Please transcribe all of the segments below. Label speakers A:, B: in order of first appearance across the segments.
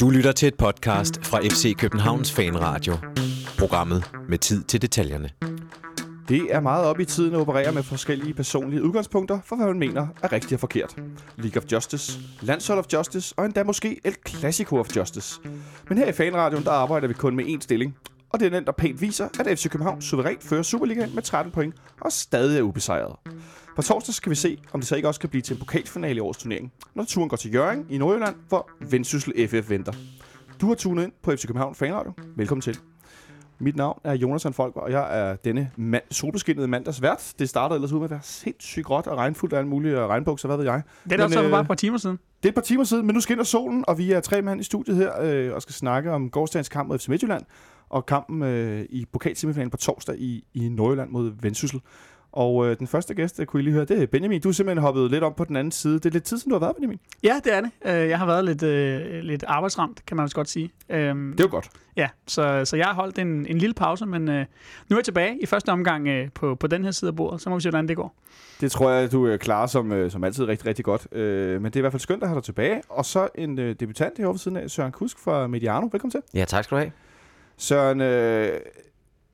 A: Du lytter til et podcast fra FC Københavns Fanradio. Programmet med tid til detaljerne.
B: Det er meget op i tiden at operere med forskellige personlige udgangspunkter for, hvad man mener er rigtigt og forkert. League of Justice, Landshold of Justice og endda måske El Clasico of Justice. Men her i Fanradioen, der arbejder vi kun med én stilling. Og det er den, der pænt viser, at FC København suverænt fører Superligaen med 13 point og stadig er ubesejret. På torsdag skal vi se, om det så ikke også kan blive til en pokalfinale i årets turnering, når turen går til Jørgen i Nordjylland, hvor Vendsyssel FF venter. Du har tunet ind på FC København Fanradio. Velkommen til. Mit navn er Jonas Folk, og jeg er denne mand, solbeskinnede mandags vært. Det startede ellers ud med at være sindssygt gråt og regnfuldt af alle mulige regnbukser, hvad ved jeg.
C: Det er da også øh, bare et par timer siden.
B: Det er et par timer siden, men nu skinner solen, og vi er tre mand i studiet her øh, og skal snakke om gårdsdagens kamp mod FC Midtjylland og kampen øh, i pokalsemifinalen på torsdag i, i Nordjylland mod Vendsyssel. Og øh, den første gæst, jeg kunne I lige høre, det er Benjamin. Du er simpelthen hoppet lidt om på den anden side. Det er lidt tid, som du har været, Benjamin.
C: Ja, det er det. Øh, jeg har været lidt, øh, lidt arbejdsramt, kan man også godt sige.
B: Øhm, det er jo godt.
C: Ja, så, så jeg har holdt en, en lille pause, men øh, nu er jeg tilbage i første omgang øh, på, på den her side af bordet. Så må vi se, hvordan det går.
B: Det tror jeg, du er klar som, øh, som altid rigtig, rigtig godt. Øh, men det er i hvert fald skønt at have dig tilbage. Og så en øh, debutant herovre ved siden af, Søren Kusk fra Mediano. Velkommen til.
D: Ja, tak skal du have.
B: Søren, øh,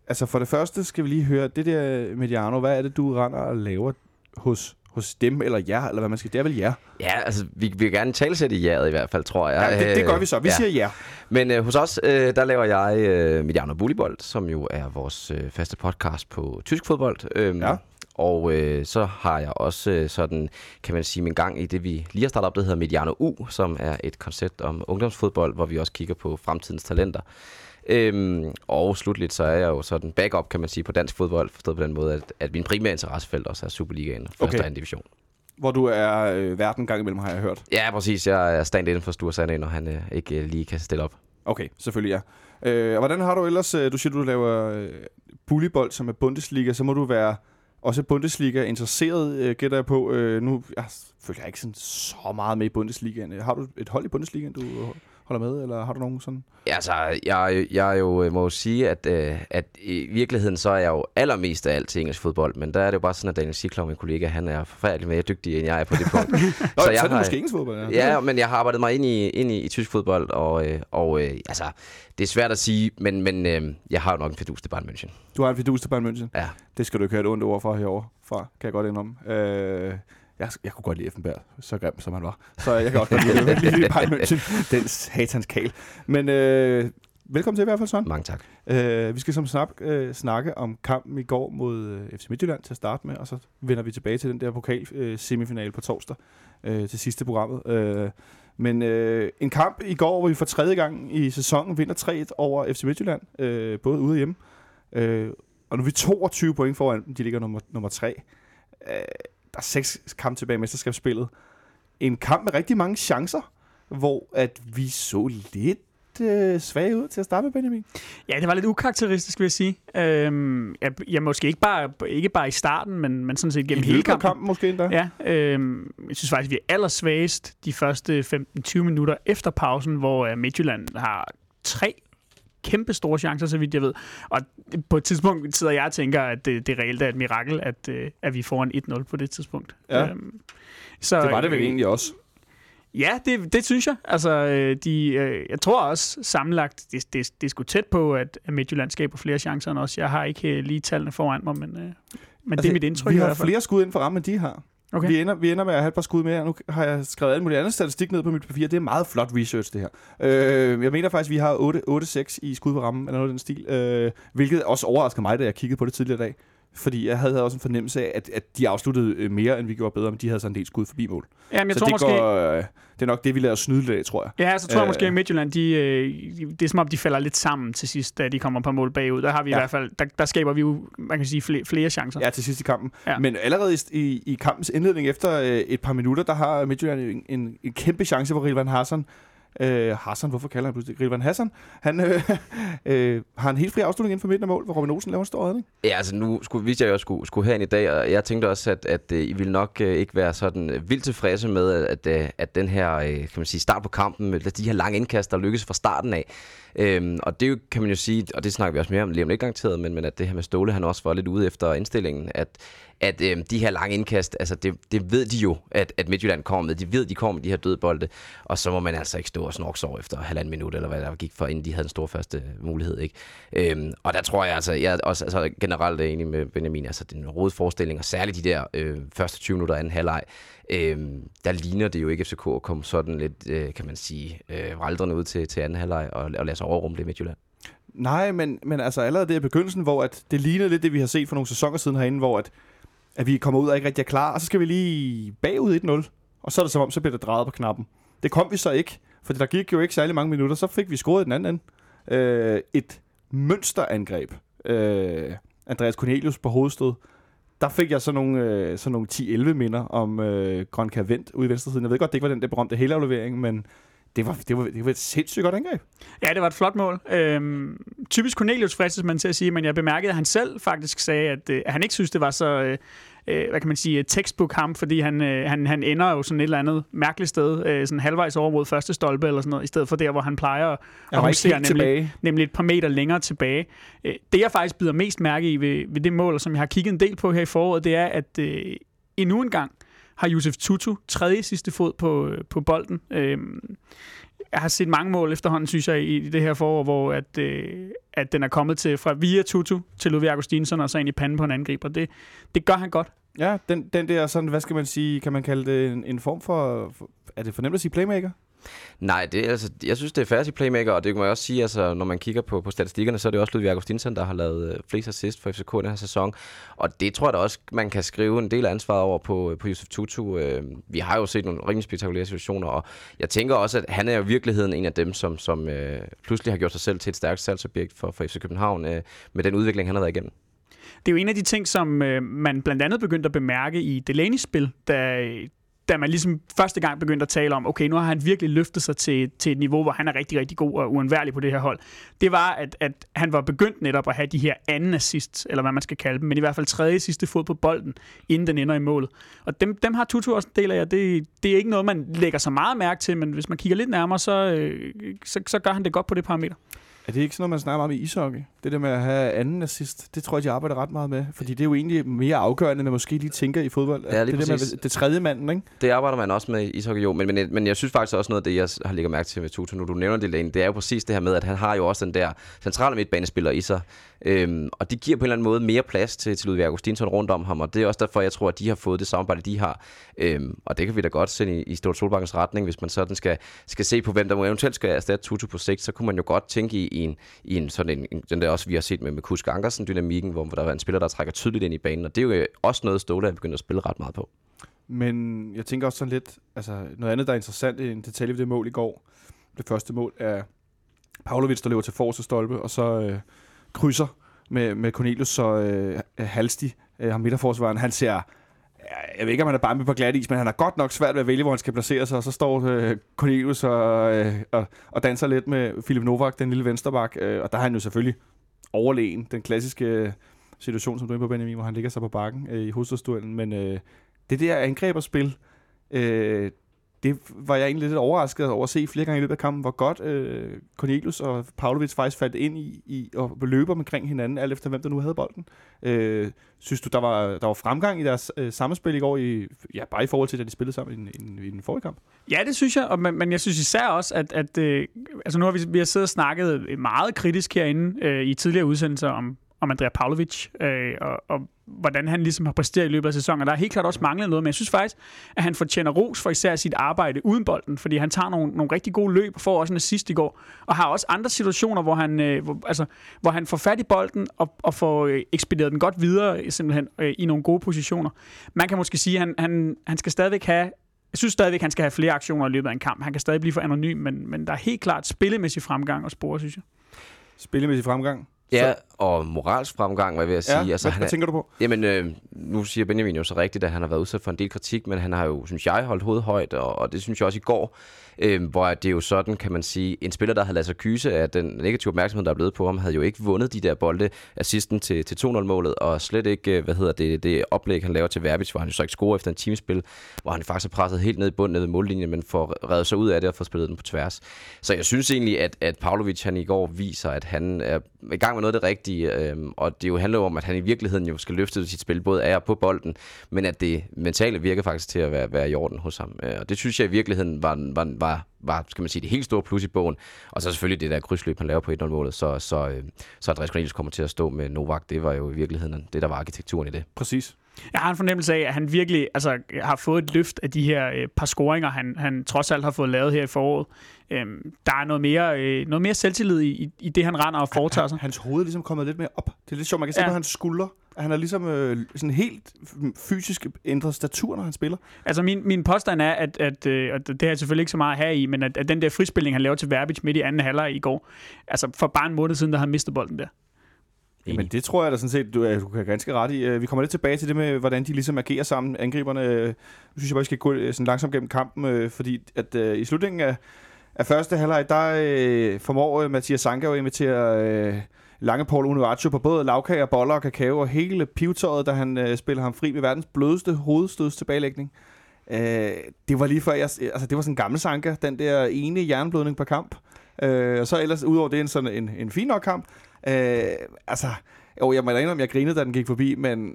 B: altså for det første skal vi lige høre, det der Mediano, hvad er det, du render og laver hos hos dem eller jer, eller hvad man skal. Det er vel jer?
D: Ja, altså, vi vil gerne talsætte jer i hvert fald, tror jeg.
B: Ja, det, det gør vi så. Vi ja. siger jer.
D: Men øh, hos os, øh, der laver jeg øh, Mediano Bulibold, som jo er vores øh, faste podcast på tysk fodbold. Øhm, ja. Og øh, så har jeg også øh, sådan, kan man sige, min gang i det, vi lige har startet op, der hedder Mediano U, som er et koncept om ungdomsfodbold, hvor vi også kigger på fremtidens talenter. Øhm, og slutligt så er jeg jo sådan backup, kan man sige, på dansk fodbold, forstået på den måde, at, at min primære interessefelt også er Superligaen, første okay. division.
B: Hvor du er øh, verden gang imellem, har jeg hørt.
D: Ja, præcis. Jeg er stand inden for Sture når han øh, ikke øh, lige kan stille op.
B: Okay, selvfølgelig ja. Øh, og hvordan har du ellers, øh, du siger, du laver øh, bullybold, som er Bundesliga, så må du være også Bundesliga interesseret, øh, gætter jeg på. Øh, nu jeg føler jeg ikke sådan så meget med i Bundesligaen. Har du et hold i Bundesligaen, du holder med, eller har du nogen sådan?
D: Ja, altså, jeg, jeg jo øh, må jo sige, at, øh, at i virkeligheden så er jeg jo allermest af alt til engelsk fodbold, men der er det jo bare sådan, at Daniel Siklov, min kollega, han er forfærdelig mere dygtig, end jeg er på det punkt.
B: Nå, så, jeg så er det måske engelsk fodbold,
D: ja. Ja, men jeg har arbejdet mig ind i, ind i, i tysk fodbold, og, øh, og øh, altså, det er svært at sige, men, men øh, jeg har jo nok en fedus til Bayern München.
B: Du har en fedus til Bayern München?
D: Ja.
B: Det skal du ikke høre et ondt ord for herovre, fra, kan jeg godt indrømme. Øh, jeg, jeg kunne godt lide Effenberg, så grim som han var. Så jeg kan også godt lide, lide, lide Bayern München, den satans kal. Men øh, velkommen til i hvert fald, Søren.
D: Mange tak.
B: Øh, vi skal som snak, øh, snakke om kampen i går mod øh, FC Midtjylland til at starte med, og så vender vi tilbage til den der pokal øh, på torsdag øh, til sidste programmet. Øh, men øh, en kamp i går, hvor vi for tredje gang i sæsonen vinder 3-1 over FC Midtjylland, øh, både ude og hjemme. Øh, og nu er vi 22 point foran dem, de ligger nummer, nummer 3. Øh, der er seks kampe tilbage i mesterskabsspillet. En kamp med rigtig mange chancer, hvor at vi så lidt øh, svage ud til at starte med, Benjamin?
C: Ja, det var lidt ukarakteristisk, vil jeg sige. Øhm, jeg, jeg måske ikke bare, ikke bare i starten, men, men sådan set gennem I hele kampen.
B: kampen måske endda?
C: Ja, øhm, jeg synes faktisk, vi er allersvagest de første 15-20 minutter efter pausen, hvor uh, Midtjylland har tre kæmpe store chancer, så vidt jeg ved. Og på et tidspunkt sidder jeg og tænker, at det, det reelt er et mirakel, at, øh, at vi får en 1-0 på det tidspunkt.
B: Ja. Øhm, så, det var det vel øh, egentlig også.
C: Ja, det, det synes jeg. Altså, øh, de, jeg tror også sammenlagt, det, det, det er sgu tæt på, at Midtjylland skaber flere chancer end os. Jeg har ikke lige tallene foran mig, men, men altså, det er altså, mit indtryk.
B: Vi har flere skud inden for rammen, de har. Okay. Vi, ender, vi ender med at have et par skud mere. Nu har jeg skrevet alt muligt andet statistik ned på mit papir. Det er meget flot research, det her. Øh, jeg mener faktisk, at vi har 8-6 i skud på rammen, eller noget af den stil. Øh, hvilket også overrasker mig, da jeg kiggede på det tidligere i dag. Fordi jeg havde også en fornemmelse af, at, at de afsluttede øh, mere, end vi gjorde bedre, men de havde sådan en del skud forbi mål.
C: Jamen, jeg
B: så
C: tror
B: det,
C: måske...
B: går, øh, det er nok det, vi lader snyde lidt af, tror jeg.
C: Ja, så tror jeg måske, at Midtjylland, de, øh, det er som om, de falder lidt sammen til sidst, da de kommer på mål bagud. Der har vi ja. i hvert fald, der, der skaber vi jo, man kan sige, flere, flere chancer.
B: Ja, til sidst i kampen. Ja. Men allerede i, i kampens indledning, efter øh, et par minutter, der har Midtjylland en, en, en kæmpe chance, hvor Rilvan Hassan Øh, Hassan, hvorfor kalder han pludselig Rilvan Hassan? Han øh, øh, har en helt fri afslutning inden for midten af mål, hvor Robin Olsen laver en stor redning.
D: Ja, altså nu skulle, vidste jeg jo, at skulle, skulle herind i dag, og jeg tænkte også, at, at, at I ville nok øh, ikke være sådan øh, vildt tilfredse med, at, at, at den her øh, kan man sige, start på kampen, med de her lange indkast, der lykkes fra starten af, Øhm, og det kan man jo sige, og det snakker vi også mere om lige om lidt garanteret, men, men at det her med Ståle, han også var lidt ude efter indstillingen, at, at øhm, de her lange indkast, altså det, det ved de jo, at, at Midtjylland kommer med. De ved, de kommer med de her døde bolde, og så må man altså ikke stå og snorke sår efter halvanden minut, eller hvad der gik for, inden de havde en stor første mulighed. Ikke? Øhm, og der tror jeg altså, jeg også altså, generelt er enig med Benjamin, altså det er en forestilling, og særligt de der øh, første 20 minutter af anden halvleg, øh, der ligner det jo ikke FCK at komme sådan lidt, øh, kan man sige, øh, valdrende ud til, til anden halvleg og, og lade sig overrumle i Midtjylland.
B: Nej, men, men altså allerede det i begyndelsen, hvor at det ligner lidt det, vi har set for nogle sæsoner siden herinde, hvor at, at vi kommer ud og ikke rigtig er klar, og så skal vi lige bagud 1-0, og så er det som om, så bliver det drejet på knappen. Det kom vi så ikke, for der gik jo ikke særlig mange minutter, så fik vi scoret den anden ende. Øh, et mønsterangreb. Øh, Andreas Cornelius på hovedstød. Der fik jeg sådan nogle, øh, sådan nogle 10-11 minder om øh, Grøn Vendt ude i venstresiden. Jeg ved godt, det ikke var den der berømte helaflevering, men det var, det, var, det var et sindssygt godt angreb.
C: Ja, det var et flot mål. Øhm, typisk Cornelius fristes man til at sige, men jeg bemærkede, at han selv faktisk sagde, at, øh, at han ikke synes, det var så... Øh, øh, hvad kan man sige, textbook ham, fordi han, øh, han, han ender jo sådan et eller andet mærkeligt sted, øh, sådan halvvejs over mod første stolpe eller sådan noget, i stedet for der, hvor han plejer at
B: huske nemlig, tilbage.
C: nemlig et par meter længere tilbage. Øh, det, jeg faktisk bider mest mærke i ved, ved det mål, som jeg har kigget en del på her i foråret, det er, at øh, endnu en gang har Josef Tutu tredje sidste fod på, på bolden. Øh, jeg har set mange mål efterhånden, synes jeg, i det her forår, hvor at, øh, at den er kommet til fra via Tutu til Ludvig Augustinsson og så ind i panden på en angriber. Det, det gør han godt.
B: Ja, den, den der sådan, hvad skal man sige, kan man kalde det en, en form for, for er det fornemt at sige playmaker?
D: Nej, det, altså, jeg synes, det er færdigt playmaker, og det kan man også sige, altså, når man kigger på, på statistikkerne, så er det også Ludvig Augustinsson, der har lavet øh, flest assist for FCK den her sæson. Og det tror jeg da også, man kan skrive en del af ansvaret over på, øh, på Josef Tutu. Øh, vi har jo set nogle rimelig spektakulære situationer, og jeg tænker også, at han er jo i virkeligheden en af dem, som, som øh, pludselig har gjort sig selv til et stærkt salgsobjekt for, for FC København øh, med den udvikling, han har været igennem.
C: Det er jo en af de ting, som øh, man blandt andet begyndte at bemærke i Delaney's spil, da, da man ligesom første gang begyndte at tale om, okay, nu har han virkelig løftet sig til, til et niveau, hvor han er rigtig, rigtig god og uundværlig på det her hold. Det var, at, at han var begyndt netop at have de her anden assist, eller hvad man skal kalde dem, men i hvert fald tredje sidste fod på bolden, inden den ender i målet. Og dem, dem har Tutu også en del af, det, det er ikke noget, man lægger så meget mærke til, men hvis man kigger lidt nærmere, så, øh, så, så gør han det godt på det parameter.
B: Er det ikke sådan noget, man snakker om i ishockey? Det der med at have anden assist, det tror jeg, de arbejder ret meget med. Fordi det er jo egentlig mere afgørende, end man måske lige tænker i fodbold.
D: Ja,
B: det
D: præcis.
B: der med det tredje manden, ikke?
D: Det arbejder man også med i ishockey, jo. Men, men, men jeg synes faktisk også noget af det, jeg har lægget mærke til med Tutu, nu du nævner det, Lane, det er jo præcis det her med, at han har jo også den der centrale midtbanespiller i sig. Øhm, og det giver på en eller anden måde mere plads til, til Ludvig Augustinsson rundt om ham, og det er også derfor, jeg tror, at de har fået det samarbejde, de har. Øhm, og det kan vi da godt se i, i Stort Solbakkens retning, hvis man sådan skal, skal se på, hvem der eventuelt skal erstatte Tutu på sigt, så kunne man jo godt tænke i, i en, i en sådan en, en, den der også, vi har set med, med Kusk Ankersen-dynamikken, hvor, hvor der er en spiller, der trækker tydeligt ind i banen, og det er jo øh, også noget, Ståle er begyndt at spille ret meget på.
B: Men jeg tænker også sådan lidt, altså noget andet, der er interessant i en detalje ved det mål i går. Det første mål er Pavlovic, der løber til forreste stolpe, og så øh, krydser med, med Cornelius, så øh, Halsti, øh, ham midterforsvaren, han ser, jeg ved ikke, om han er bare med på glat is, men han har godt nok svært ved at vælge, hvor han skal placere sig, og så står øh, Cornelius og, øh, og, og danser lidt med Philip Novak, den lille vensterbak, øh, og der har han jo selvfølgelig overlegen, den klassiske øh, situation, som du er på, Benjamin, hvor han ligger sig på bakken øh, i hovedstadsduellen, men øh, det der angreb og spil, øh, det var jeg egentlig lidt overrasket over at se flere gange i løbet af kampen, hvor godt øh, Cornelius og Pavlovic faktisk faldt ind i, i og løber omkring hinanden, alt efter hvem der nu havde bolden. Øh, synes du, der var, der var fremgang i deres øh, samspil i går, i, ja, bare i forhold til, da de spillede sammen i, i, i den forrige kamp?
C: Ja, det synes jeg, og, men, men jeg synes især også, at, at øh, altså nu har vi, vi har siddet og snakket meget kritisk herinde øh, i tidligere udsendelser om, om Andrea Pavlovic, øh, og, og hvordan han ligesom har præsteret i løbet af sæsonen. Der er helt klart også manglet noget, men jeg synes faktisk, at han fortjener ros for især sit arbejde uden bolden, fordi han tager nogle, nogle rigtig gode løb og får også en assist i går, og har også andre situationer, hvor han, øh, hvor, altså, hvor han får fat i bolden og, og får øh, ekspederet den godt videre simpelthen øh, i nogle gode positioner. Man kan måske sige, at han, han, han skal stadigvæk have jeg synes stadigvæk, at han skal have flere aktioner i løbet af en kamp. Han kan stadig blive for anonym, men, men der er helt klart spillemæssig fremgang og spore, synes jeg.
B: Spillemæssig fremgang?
D: Ja, så... og moralsk fremgang, hvad vil jeg sige.
B: Ja,
D: altså,
B: hvad, hvad tænker du på?
D: Jamen, øh, nu siger Benjamin jo så rigtigt, at han har været udsat for en del kritik, men han har jo, synes jeg, holdt hovedet højt, og, og det synes jeg også i går, øh, hvor det er jo sådan, kan man sige, en spiller, der havde ladet sig kyse af den negative opmærksomhed, der er blevet på ham, havde jo ikke vundet de der bolde, assisten til, til 2-0-målet, og slet ikke, hvad hedder det, det oplæg, han laver til Verbitz, hvor han jo så ikke scorer efter en timespil, hvor han faktisk har presset helt ned i bunden ned ved mållinjen, men får reddet sig ud af det og får spillet den på tværs. Så jeg synes egentlig, at, at Pavlovic han i går viser, at han er i gang med noget af det rigtige, øh, og det jo handler jo om, at han i virkeligheden jo skal løfte sit spil, både af og på bolden, men at det mentale virker faktisk til at være, være i orden hos ham. Øh, og det synes jeg i virkeligheden var, var, var, var, skal man sige, det helt store plus i bogen. Og så selvfølgelig det der krydsløb, han laver på 1-0-målet, så, så, øh, så Andreas Cornelius kommer til at stå med Novak, det var jo i virkeligheden det, der var arkitekturen i det.
B: Præcis.
C: Jeg har en fornemmelse af, at han virkelig altså, har fået et løft af de her øh, par scoringer, han, han trods alt har fået lavet her i foråret. Øhm, der er noget mere, øh, noget mere selvtillid i, i, i det, han render og foretager sig.
B: Hans hoved er ligesom kommet lidt mere op. Det er lidt sjovt, man kan se
C: Ja.
B: på hans skuldre. At Han er ligesom øh, sådan helt fysisk ændret statur, når han spiller.
C: Altså min, min påstand er, at, at øh, og det har jeg selvfølgelig ikke så meget her i, men at, at den der frispilling, han laver til Verbic midt i anden halvleg i går, altså for bare en måned siden, der har han mistet bolden der.
B: Men det tror jeg da sådan set, du, du kan ganske ret i. Øh, Vi kommer lidt tilbage til det med, hvordan de ligesom agerer sammen, angriberne. Øh, Nu synes jeg bare, vi skal gå øh, sådan langsomt gennem kampen, øh, fordi at øh, i slutningen af, af første halvleg, der øh, formår øh, Mathias Sanka jo at invitere øh, Lange Paul Unuaccio på både lavkager, boller og kakao og hele pivetøjet, da han øh, spiller ham fri med verdens blødeste hovedstøds tilbagelægning. Øh, det var lige før, jeg, altså det var sådan en gammel sanke, den der ene jernblødning per kamp. Øh, og så ellers, udover det, en, sådan en, en fin nok kamp. Øh, altså, jo, jeg må da indrømme, jeg grinede, da den gik forbi, men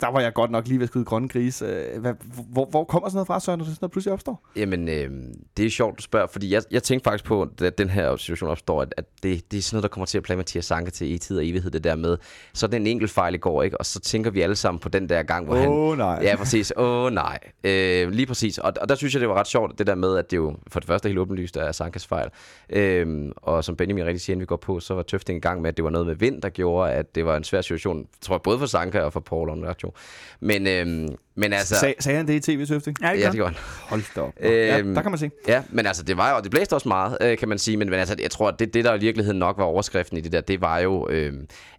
B: der var jeg godt nok lige ved at skyde grønne gris. Øh, hvad, hvor, hvor kommer sådan noget fra, Søren, når det sådan noget pludselig opstår?
D: Jamen, øh, det er sjovt, du spørger, fordi jeg, jeg tænkte faktisk på, da den her situation opstår, at, at det, det er sådan noget, der kommer til at plage Mathias Sanke til i tid og evighed, det der med, så er det en enkelt fejl i går, ikke? Og så tænker vi alle sammen på den der gang, hvor han...
B: Åh, nej.
D: Ja, præcis. Åh, oh, nej. Øh, lige præcis. Og, og der synes jeg, det var ret sjovt, det der med, at det jo for det første er helt åbenlyst er Sankas fejl. Øhm, og som Benjamin rigtig siger, inden vi går på, så var Tøfting i gang med, at det var noget med vind, der gjorde, at det var en svær situation, tror jeg, både for Sanka og for Paul Men, øhm, men altså...
B: Sag, sagde han det i tv-søfting?
C: Ja, det
D: Ja,
C: gør.
D: det gjorde han.
B: Hold da op. ja,
D: Øhm,
B: der kan man se.
D: Ja, men altså, det var jo, og det blæste også meget, øh, kan man sige, men, men altså, jeg tror, at det, det, der i virkeligheden nok var overskriften i det der, det var jo, øh,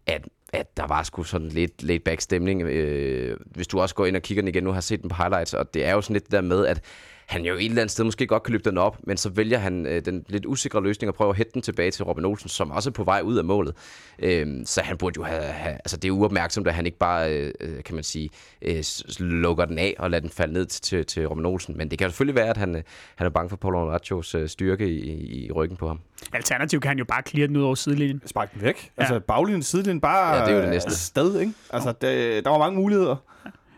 D: at at der var sgu sådan lidt laid back stemning. Øh, hvis du også går ind og kigger den igen, nu har jeg set den på highlights, og det er jo sådan lidt det der med, at han jo et eller andet sted måske godt kan løbe den op, men så vælger han øh, den lidt usikre løsning og prøver at hætte den tilbage til Robin Olsen, som også er på vej ud af målet. Øh, så han burde jo have, have, altså det er uopmærksomt, at han ikke bare, øh, øh, kan man sige, øh, lukker den af og lader den falde ned til, til, til Robin Olsen. Men det kan selvfølgelig være, at han, øh, han er bange for Paul Onrachos øh, styrke i, i, i ryggen på ham.
C: Alternativt kan han jo bare clear den ud over sidelinjen.
B: Spark den væk. Ja. Altså baglinjen, sidelinjen, bare
D: Ja, det er jo det næste.
B: sted, ikke? Altså, det, der var mange muligheder.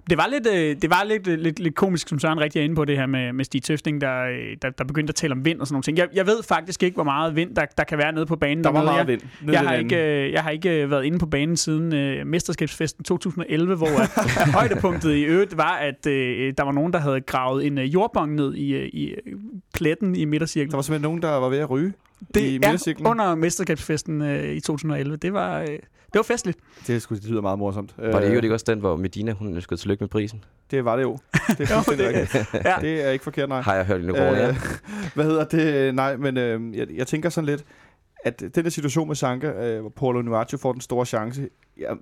C: Det var lidt, øh, det var lidt, øh, lidt, lidt komisk, som Søren rigtig er inde på det her med, med Stig Tøfting, der, øh, der, der begyndte at tale om vind og sådan nogle ting. Jeg, jeg ved faktisk ikke, hvor meget vind, der, der kan være nede på banen.
B: Der var meget
C: jeg,
B: vind. nede
C: Jeg har,
B: den
C: ikke, øh, jeg har ikke været inde på banen siden øh, mesterskabsfesten 2011, hvor at, at højdepunktet i øvrigt var, at øh, der var nogen, der havde gravet en øh, jordbong ned i, øh, i pletten i midtercirklen.
B: Der var simpelthen nogen, der var ved at ryge i
C: Det er
B: midtercirklen.
C: under mesterskabsfesten øh, i 2011. Det var, øh, det var festligt.
B: Det, skulle, det lyder meget morsomt.
D: Var det
B: Øh,
D: jo ikke også den, hvor Medina hun ønskede tillykke med prisen?
B: Det var det jo. Det er fuldstændig
C: det- ja.
B: Det er ikke forkert, nej.
D: Har jeg hørt i.
B: Øh, hvad hedder det? Nej, men øh, jeg, jeg tænker sådan lidt, at den der situation med Sanka, øh, hvor Paulo Nuaccio får den store chance, jeg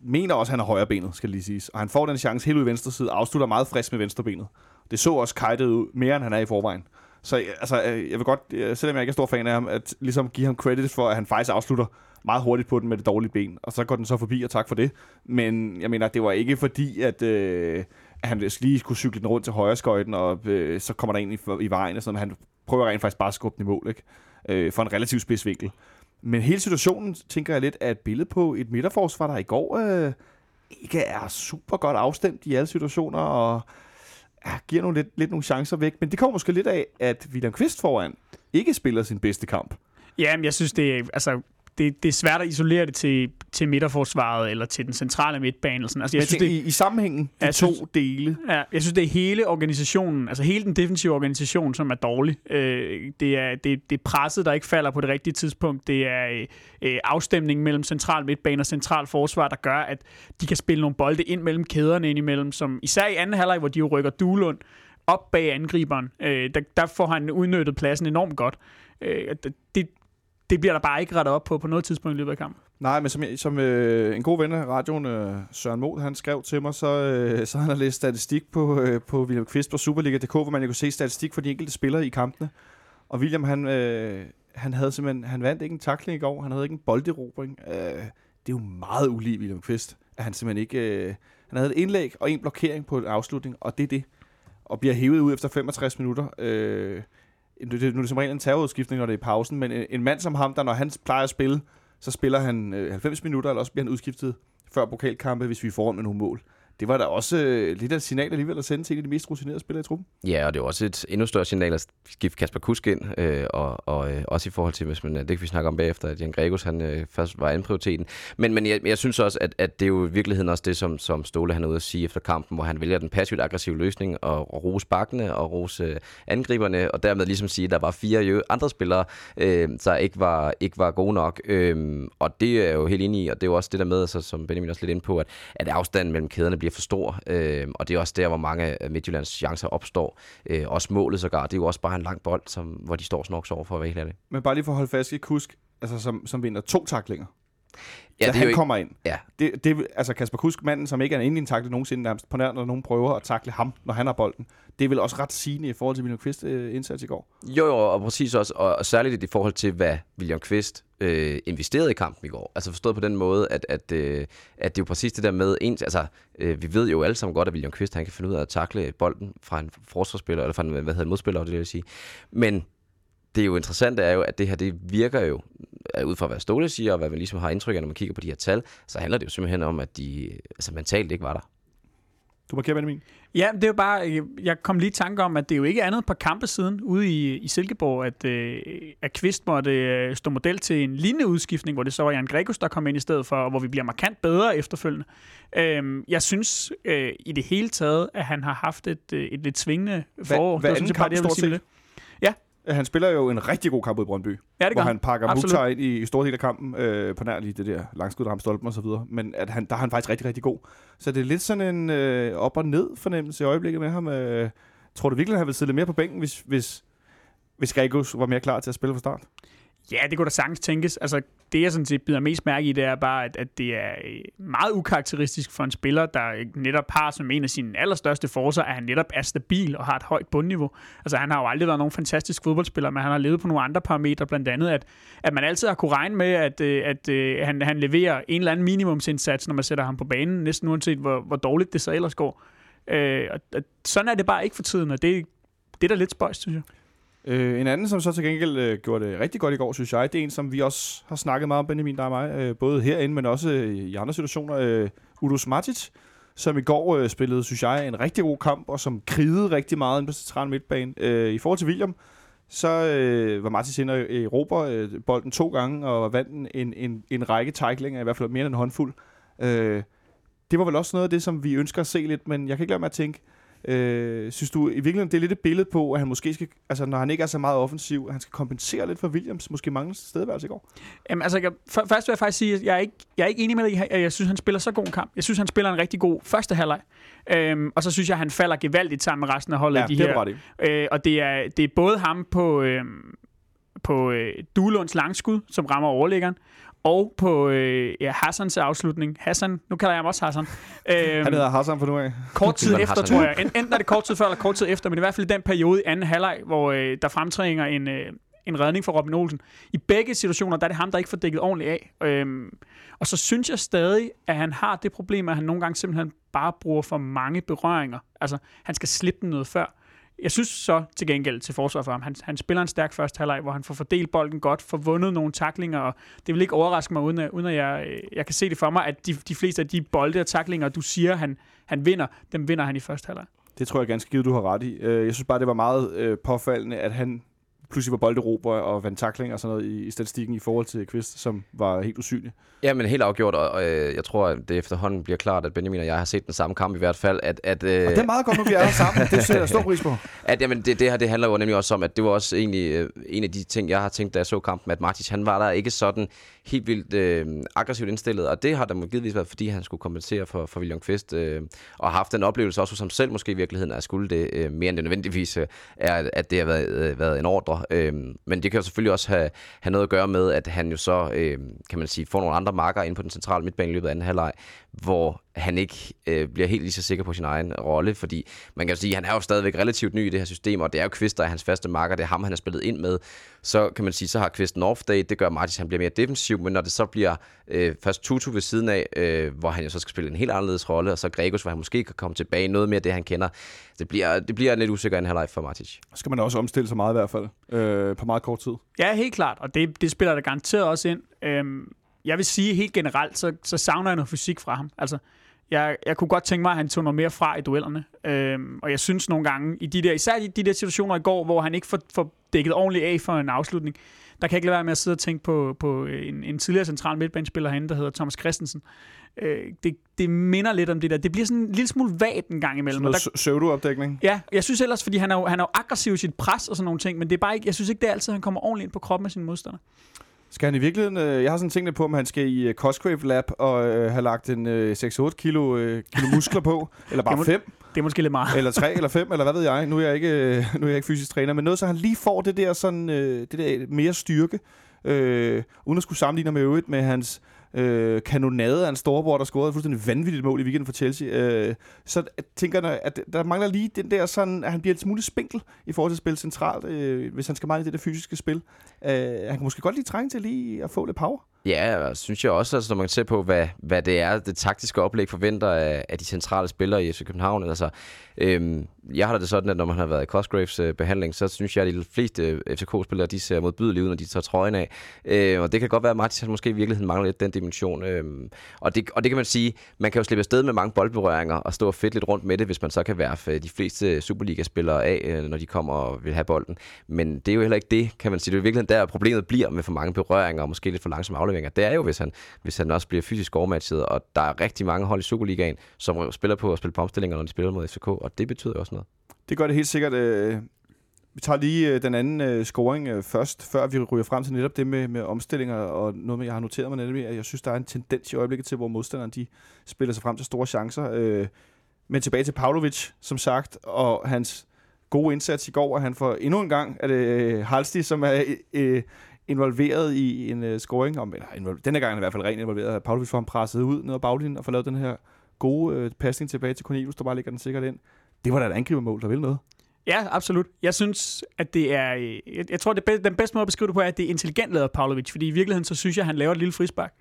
B: mener også, at han har højre benet, skal lige siges. Og han får den chance helt ud i venstre side, afslutter meget frisk med venstre benet. Det så også kajtet ud, mere end han er i forvejen. Så altså, øh, jeg vil godt, øh, selvom jeg ikke er stor fan af ham, at ligesom give ham credit for, at han faktisk afslutter meget hurtigt på den med det dårlige ben. Og så går den så forbi, og tak for det. Men jeg mener, det var ikke fordi, at, øh, at han lige skulle cykle den rundt til højre skøjten, og øh, så kommer der en i, i vejen, og sådan, men han prøver rent faktisk bare at skubbe den i mål, ikke? Øh, for en relativt spids vinkel. Men hele situationen, tænker jeg lidt, er et billede på et midterforsvar, der i går øh, ikke er super godt afstemt i alle situationer, og ja, giver nogle lidt, lidt nogle chancer væk. Men det kommer måske lidt af, at William Kvist foran ikke spiller sin bedste kamp.
C: Ja, men jeg synes, det er, altså, det, det er svært at isolere det til, til midterforsvaret eller til den centrale midtbane. Eller sådan. Altså, jeg synes, det,
B: I, I sammenhængen, de
C: Jeg
B: to
C: synes-
B: dele.
C: Ja, jeg synes, det er hele organisationen, altså hele den defensive organisation, som er dårlig. Øh, det, er, det, det er presset, der ikke falder på det rigtige tidspunkt. Det er øh, afstemningen mellem central midtbane og central forsvar, der gør, at de kan spille nogle bolde ind mellem kæderne indimellem, som især i anden halvleg, hvor de jo rykker Duelund op bag angriberen, øh, der, der får han udnyttet pladsen enormt godt. Øh, det, det bliver der bare ikke rettet op på på noget tidspunkt i løbet af kampen.
B: Nej, men som, som øh, en god ven af radioen, øh, Søren Mod, han skrev til mig, så, øh, så han har læst statistik på, øh, på William Kvist på Superliga.dk, hvor man jo kunne se statistik for de enkelte spillere i kampene. Og William, han, øh, han havde simpelthen, han vandt ikke en takling i går, han havde ikke en bolderobring. Øh, det er jo meget ulig William Kvist, at han simpelthen ikke... Øh, han havde et indlæg og en blokering på en afslutning, og det er det. Og bliver hævet ud efter 65 minutter. Øh, nu er det nu det som regel en terrorudskiftning, når det er i pausen, men en, mand som ham, der når han plejer at spille så spiller han øh, 90 minutter, eller også bliver han udskiftet før pokalkampe, hvis vi får med nogle mål det var da også øh, lidt af et signal alligevel at sende til en af de mest rutinerede spillere i truppen.
D: Ja, og det er også et endnu større signal at skifte Kasper Kusk ind, øh, og, og øh, også i forhold til, hvis man, det kan vi snakke om bagefter, at Jan Gregos han øh, først var anden prioriteten. Men, men jeg, jeg synes også, at, at det er jo i virkeligheden også det, som, som Ståle han er ude at sige efter kampen, hvor han vælger den passivt aggressive løsning og, og rose bakkene og rose øh, angriberne, og dermed ligesom sige, at der var fire øh, andre spillere, øh, der ikke var, ikke var gode nok. Øh, og det er jeg jo helt enig i, og det er jo også det der med, altså, som Benjamin også lidt ind på, at, at afstanden mellem kæderne bliver for stor øh, og det er også der, hvor mange af Midtjyllands chancer opstår. Øh, også målet sågar, det er jo også bare en lang bold, som, hvor de står snorks over for at være helt ærlig.
B: Men bare lige for at holde fast i Kusk, altså som, som vinder to taklinger. Ja, det han ikke... kommer ind.
D: Ja.
B: Det, det, altså Kasper Kusk, manden, som ikke er en egentlig takle nogensinde nærmest på nær, når nogen prøver at takle ham, når han har bolden. Det er vel også ret sigende i forhold til William Kvist øh, indsats i går?
D: Jo, jo, og præcis også, og, og særligt i forhold til, hvad William Kvist øh, investerede i kampen i går. Altså forstået på den måde, at, at, øh, at det er jo præcis det der med, en, altså øh, vi ved jo alle sammen godt, at William Kvist, han kan finde ud af at takle bolden fra en forsvarsspiller, eller fra en, hvad hedder en modspiller, det vil sige. Men det er jo interessant er jo, at det her, det virker jo, ud fra hvad Ståle siger, og hvad man ligesom har indtryk af, når man kigger på de her tal, så handler det jo simpelthen om, at de altså mentalt ikke var der.
B: Du markerer, Benjamin?
C: Ja, det er jo bare, jeg kom lige i tanke om, at det er jo ikke andet på kampe siden ude i, i Silkeborg, at, øh, at Kvist måtte øh, stå model til en lignende udskiftning, hvor det så var Jan Gregus, der kom ind i stedet for, og hvor vi bliver markant bedre efterfølgende. Øh, jeg synes øh, i det hele taget, at han har haft et, øh, et lidt svingende forår.
B: Hvad, hvad
C: anden
B: kamp, stort set? Ja, han spiller jo en rigtig god kamp ud i Brøndby.
C: Ja, det
B: hvor han pakker Mukhtar ind i, i store del af kampen, øh, på nær lige det der langskud, ramt stolpen og så videre. Men at han, der er han faktisk rigtig, rigtig god. Så det er lidt sådan en øh, op- og ned fornemmelse i øjeblikket med ham. Øh, tror du virkelig, han vil sidde lidt mere på bænken, hvis, hvis, hvis Gregos var mere klar til at spille fra start?
C: Ja, det kunne da sagtens tænkes. Altså, det jeg sådan set bider mest mærke i, det er bare, at, at det er øh, meget ukarakteristisk for en spiller, der øh, netop har som en af sine allerstørste forser, at han netop er stabil og har et højt bundniveau. Altså, han har jo aldrig været nogen fantastisk fodboldspiller, men han har levet på nogle andre parametre, blandt andet, at, at man altid har kunne regne med, at, øh, at, at han, han leverer en eller anden minimumsindsats, når man sætter ham på banen, næsten uanset hvor, hvor dårligt det så ellers går. Øh, og, og sådan er det bare ikke for tiden, og det, det er da lidt spøjst, synes jeg.
B: Øh, en anden, som så til gengæld øh, gjorde det rigtig godt i går, synes jeg, det er en, som vi også har snakket meget om, Benjamin, der og mig, øh, både herinde, men også øh, i andre situationer. Øh, Udos Matic, som i går øh, spillede, synes jeg, en rigtig god kamp, og som krigede rigtig meget ind på central midtbane. Øh, I forhold til William, så øh, var Matic inde i Europa øh, bolden to gange, og vandt en, en, en række tacklinger, i hvert fald mere end en håndfuld. Øh, det var vel også noget af det, som vi ønsker at se lidt, men jeg kan ikke lade mig at tænke, Øh, synes du i virkeligheden, det er lidt et billede på, at han måske skal, altså når han ikke er så meget offensiv, han skal kompensere lidt for Williams måske manglende stedværelse i går?
C: Jamen altså, jeg, for, først vil jeg faktisk sige, at jeg er ikke, jeg er ikke enig med dig, at jeg synes, han spiller så god en kamp. Jeg synes, han spiller en rigtig god første halvleg. Øhm, og så synes jeg, at han falder gevaldigt sammen med resten af holdet.
B: Ja,
C: de
B: det
C: her, øh, og det er, det er både ham på, øh, på øh, Duelunds langskud, som rammer overlæggeren, og på øh, ja, Hassans afslutning. Hassan, nu kalder jeg ham også Hassan.
B: Øhm, Han hedder Hassan for nu af.
C: Kort tid efter, tror jeg. Enten er det kort tid før eller kort tid efter, men i hvert fald i den periode i anden halvleg, hvor øh, der fremtrænger en, øh, en redning for Robin Olsen. I begge situationer, der er det ham, der ikke får dækket ordentligt af. Øhm, og så synes jeg stadig, at han har det problem, at han nogle gange simpelthen bare bruger for mange berøringer. Altså, han skal slippe den noget før. Jeg synes så til gengæld til forsvar for ham, han, han spiller en stærk første halvleg, hvor han får fordelt bolden godt, får vundet nogle taklinger, og det vil ikke overraske mig, uden at, uden at jeg, jeg kan se det for mig, at de, de fleste af de bolde og taklinger, du siger, han, han vinder, dem vinder han i første halvleg.
B: Det tror jeg ganske givet, du har ret i. Øh, jeg synes bare, det var meget øh, påfaldende, at han pludselig var bolderober og vandt takling og sådan noget i, i statistikken i forhold til Kvist, som var helt usynlig.
D: Ja, men helt afgjort, og, og øh, jeg tror, at det efterhånden bliver klart, at Benjamin og jeg har set den samme kamp i hvert fald. At, at,
B: øh, og det er meget godt, nu vi er sammen. Det sætter jeg stor pris på.
D: At, jamen, det, det her det handler jo nemlig også om, at det var også egentlig øh, en af de ting, jeg har tænkt, da jeg så kampen, at Martis, han var der ikke sådan helt vildt øh, aggressivt indstillet, og det har der givetvis været, fordi han skulle kompensere for, for William Kvist, øh, og har haft den oplevelse også som selv måske i virkeligheden, at skulle det øh, mere end det nødvendigvis øh, er, at det har været, øh, været en ordre. Øh, men det kan jo selvfølgelig også have, have noget at gøre med, at han jo så, øhm, kan man sige, får nogle andre marker ind på den centrale midtbane i løbet af anden halvleg, hvor han ikke øh, bliver helt lige så sikker på sin egen rolle, fordi man kan jo sige, at han er jo stadigvæk relativt ny i det her system, og det er jo Kvist, der er hans faste marker, det er ham, han har spillet ind med. Så kan man sige, så har Kvist en off-day, det gør Martis, han bliver mere defensiv, men når det så bliver øh, først Tutu ved siden af, øh, hvor han jo så skal spille en helt anderledes rolle, og så Gregos, hvor han måske kan komme tilbage noget mere det, han kender, det bliver, det bliver lidt usikker en halvleg for Martis.
B: Skal man også omstille sig meget i hvert fald, øh, på meget kort tid.
C: Ja, helt klart, og det, det spiller der garanteret også ind. Øhm, jeg vil sige helt generelt, så, så savner jeg noget fysik fra ham. Altså, jeg, jeg kunne godt tænke mig, at han tog noget mere fra i duellerne. Øhm, og jeg synes nogle gange, i de der, især i de der situationer i går, hvor han ikke får, får dækket ordentligt af for en afslutning, der kan jeg ikke lade være med at sidde og tænke på, på en, en tidligere central midtbanespiller herinde, der hedder Thomas Christensen. Øh, det, det minder lidt om det der. Det bliver sådan en lille smule vagt en gang imellem.
B: Sådan noget pseudo-opdækning?
C: Ja, jeg synes ellers, fordi han er, jo, han er jo aggressiv i sit pres og sådan nogle ting, men det er bare ikke, jeg synes ikke, det er altid, han kommer ordentligt ind på kroppen af sine modstandere.
B: Skal han i virkeligheden, øh, jeg har sådan tænkt på, om han skal i uh, Cosgrave Lab og øh, have lagt en øh, 6-8 kilo, øh, kilo muskler på, eller bare 5.
C: Det er måske lidt meget.
B: Eller 3 eller 5, eller hvad ved jeg. Nu er jeg ikke, øh, nu er jeg ikke fysisk træner, men noget, så han lige får det der, sådan, øh, det der mere styrke, øh, uden at skulle sammenligne med øvrigt med hans øh, kanonade af en storebror, der scorede et fuldstændig vanvittigt mål i weekenden for Chelsea. Øh, så tænker jeg, at der mangler lige den der sådan, at han bliver et smule spinkel i forhold til at spille centralt, øh, hvis han skal meget i det der fysiske spil. Øh, han kan måske godt lige trænge til lige at få lidt power.
D: Ja, synes jeg også, altså, når man ser på, hvad, hvad det er, det taktiske oplæg forventer af, af de centrale spillere i FC København. Altså, øhm, jeg har det sådan, at når man har været i Cosgraves øh, behandling, så synes jeg, at de fleste øh, FCK-spillere, de ser modbydelige ud, når de tager trøjen af. Øh, og det kan godt være, at Martin måske i virkeligheden mangler lidt den dimension. Øh, og, det, og det kan man sige, man kan jo slippe afsted med mange boldberøringer og stå og fedt lidt rundt med det, hvis man så kan værfe de fleste Superliga-spillere af, øh, når de kommer og vil have bolden. Men det er jo heller ikke det, kan man sige. Det er jo virkelig der, problemet bliver med for mange berøringer og måske lidt for langsomme afleveringer. Det er jo, hvis han, hvis han også bliver fysisk overmatchet, og der er rigtig mange hold i Superligaen, som spiller på at spille på omstillinger, når de spiller mod FCK, og det betyder også noget.
B: Det gør det helt sikkert. Øh, vi tager lige øh, den anden øh, scoring øh, først, før vi ryger frem til netop det med, med omstillinger, og noget med, jeg har noteret mig netop, at jeg synes, der er en tendens i øjeblikket til, hvor modstanderne de spiller sig frem til store chancer. Øh, men tilbage til Pavlovic, som sagt, og hans gode indsats i går, og han får endnu en gang, at det øh, Halsti, som er øh, involveret i en uh, scoring. Om, eller involver, denne gang er han i hvert fald rent involveret. Pavlovic får ham presset ud ned ad baglinjen og får lavet den her gode uh, pasning tilbage til Cornelius, der bare ligger den sikkert ind. Det var da et angribermål, der vil noget.
C: Ja, absolut. Jeg synes, at det er... Øh, jeg, jeg tror, det be, den bedste måde at beskrive det på er, at det er intelligent lavet Pavlovic, fordi i virkeligheden, så synes jeg, at han laver et lille frispark.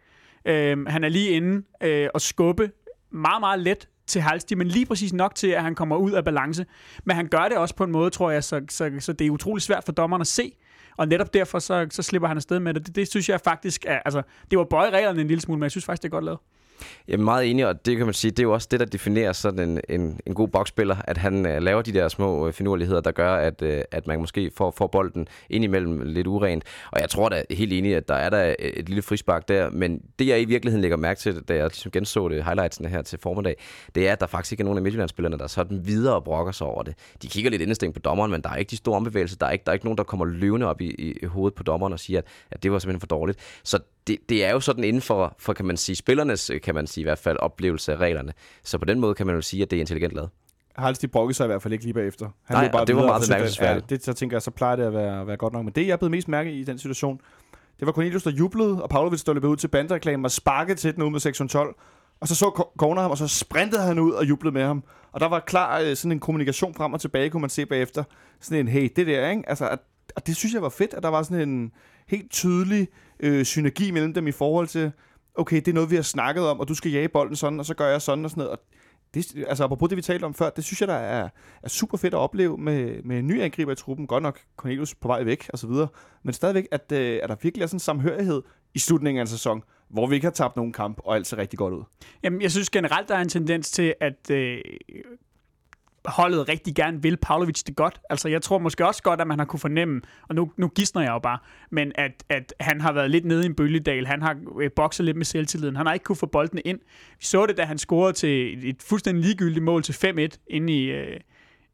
C: Øhm, han er lige inde øh, og skubbe meget, meget let til Halsti, men lige præcis nok til, at han kommer ud af balance. Men han gør det også på en måde, tror jeg, så, så, så det er utrolig svært for dommeren at se, og netop derfor, så, så slipper han afsted med det. det. Det synes jeg faktisk er, altså, det var bøje reglerne en lille smule, men jeg synes faktisk, det er godt lavet.
D: Jeg er meget enig, og det kan man sige, det er jo også det, der definerer sådan en, en, en god boksspiller, at han uh, laver de der små øh, finurligheder, der gør, at, uh, at man måske får, får bolden ind imellem lidt urent. Og jeg tror da helt enig, at der er der et, et lille frispark der, men det jeg i virkeligheden lægger mærke til, da jeg ligesom genså det highlightsene her til formiddag, det er, at der faktisk ikke er nogen af Midtjyllandsspillerne, der sådan videre brokker sig over det. De kigger lidt indestængt på dommeren, men der er ikke de store ombevægelser, der er ikke, der er ikke nogen, der kommer løvende op i, i hovedet på dommeren og siger, at, at det var simpelthen for dårligt. Så det, det er jo sådan inden for, for, kan man sige, spillernes, kan man sige i hvert fald, oplevelse af reglerne. Så på den måde kan man jo sige, at det er intelligent lavet.
B: Hals, de brokkede sig i hvert fald ikke lige bagefter.
D: Han Nej, bare det var meget bemærkelsesværdigt.
B: Ja, det, så tænker jeg, så plejer det at være, være godt nok. Men det, jeg blev mest mærke i den situation, det var Cornelius, der jublede, og Pavlovic, der løb ud til bandereklamen og sparkede til den ud med 612. Og så så Corner ham, og så sprintede han ud og jublede med ham. Og der var klar øh, sådan en kommunikation frem og tilbage, kunne man se bagefter. Sådan en, hey, det der, ikke? Altså, at, og det synes jeg var fedt, at der var sådan en helt tydelig øh, synergi mellem dem i forhold til, okay, det er noget, vi har snakket om, og du skal jage bolden sådan, og så gør jeg sådan og sådan noget. Og det, altså apropos det, vi talte om før, det synes jeg, der er, er super fedt at opleve med, med en ny angriber i truppen. Godt nok Cornelius på vej væk og så videre. Men stadigvæk, at, øh, at der virkelig er sådan en samhørighed i slutningen af en sæson, hvor vi ikke har tabt nogen kamp, og alt ser rigtig godt ud.
C: Jamen, jeg synes generelt, der er en tendens til, at øh, holdet rigtig gerne vil Pavlovic det godt. Altså, jeg tror måske også godt, at man har kunne fornemme, og nu, nu gidsner jeg jo bare, men at, at han har været lidt nede i en bølgedal. Han har øh, bokset lidt med selvtilliden. Han har ikke kunne få boldene ind. Vi så det, da han scorede til et fuldstændig ligegyldigt mål til 5-1 inde i... Øh,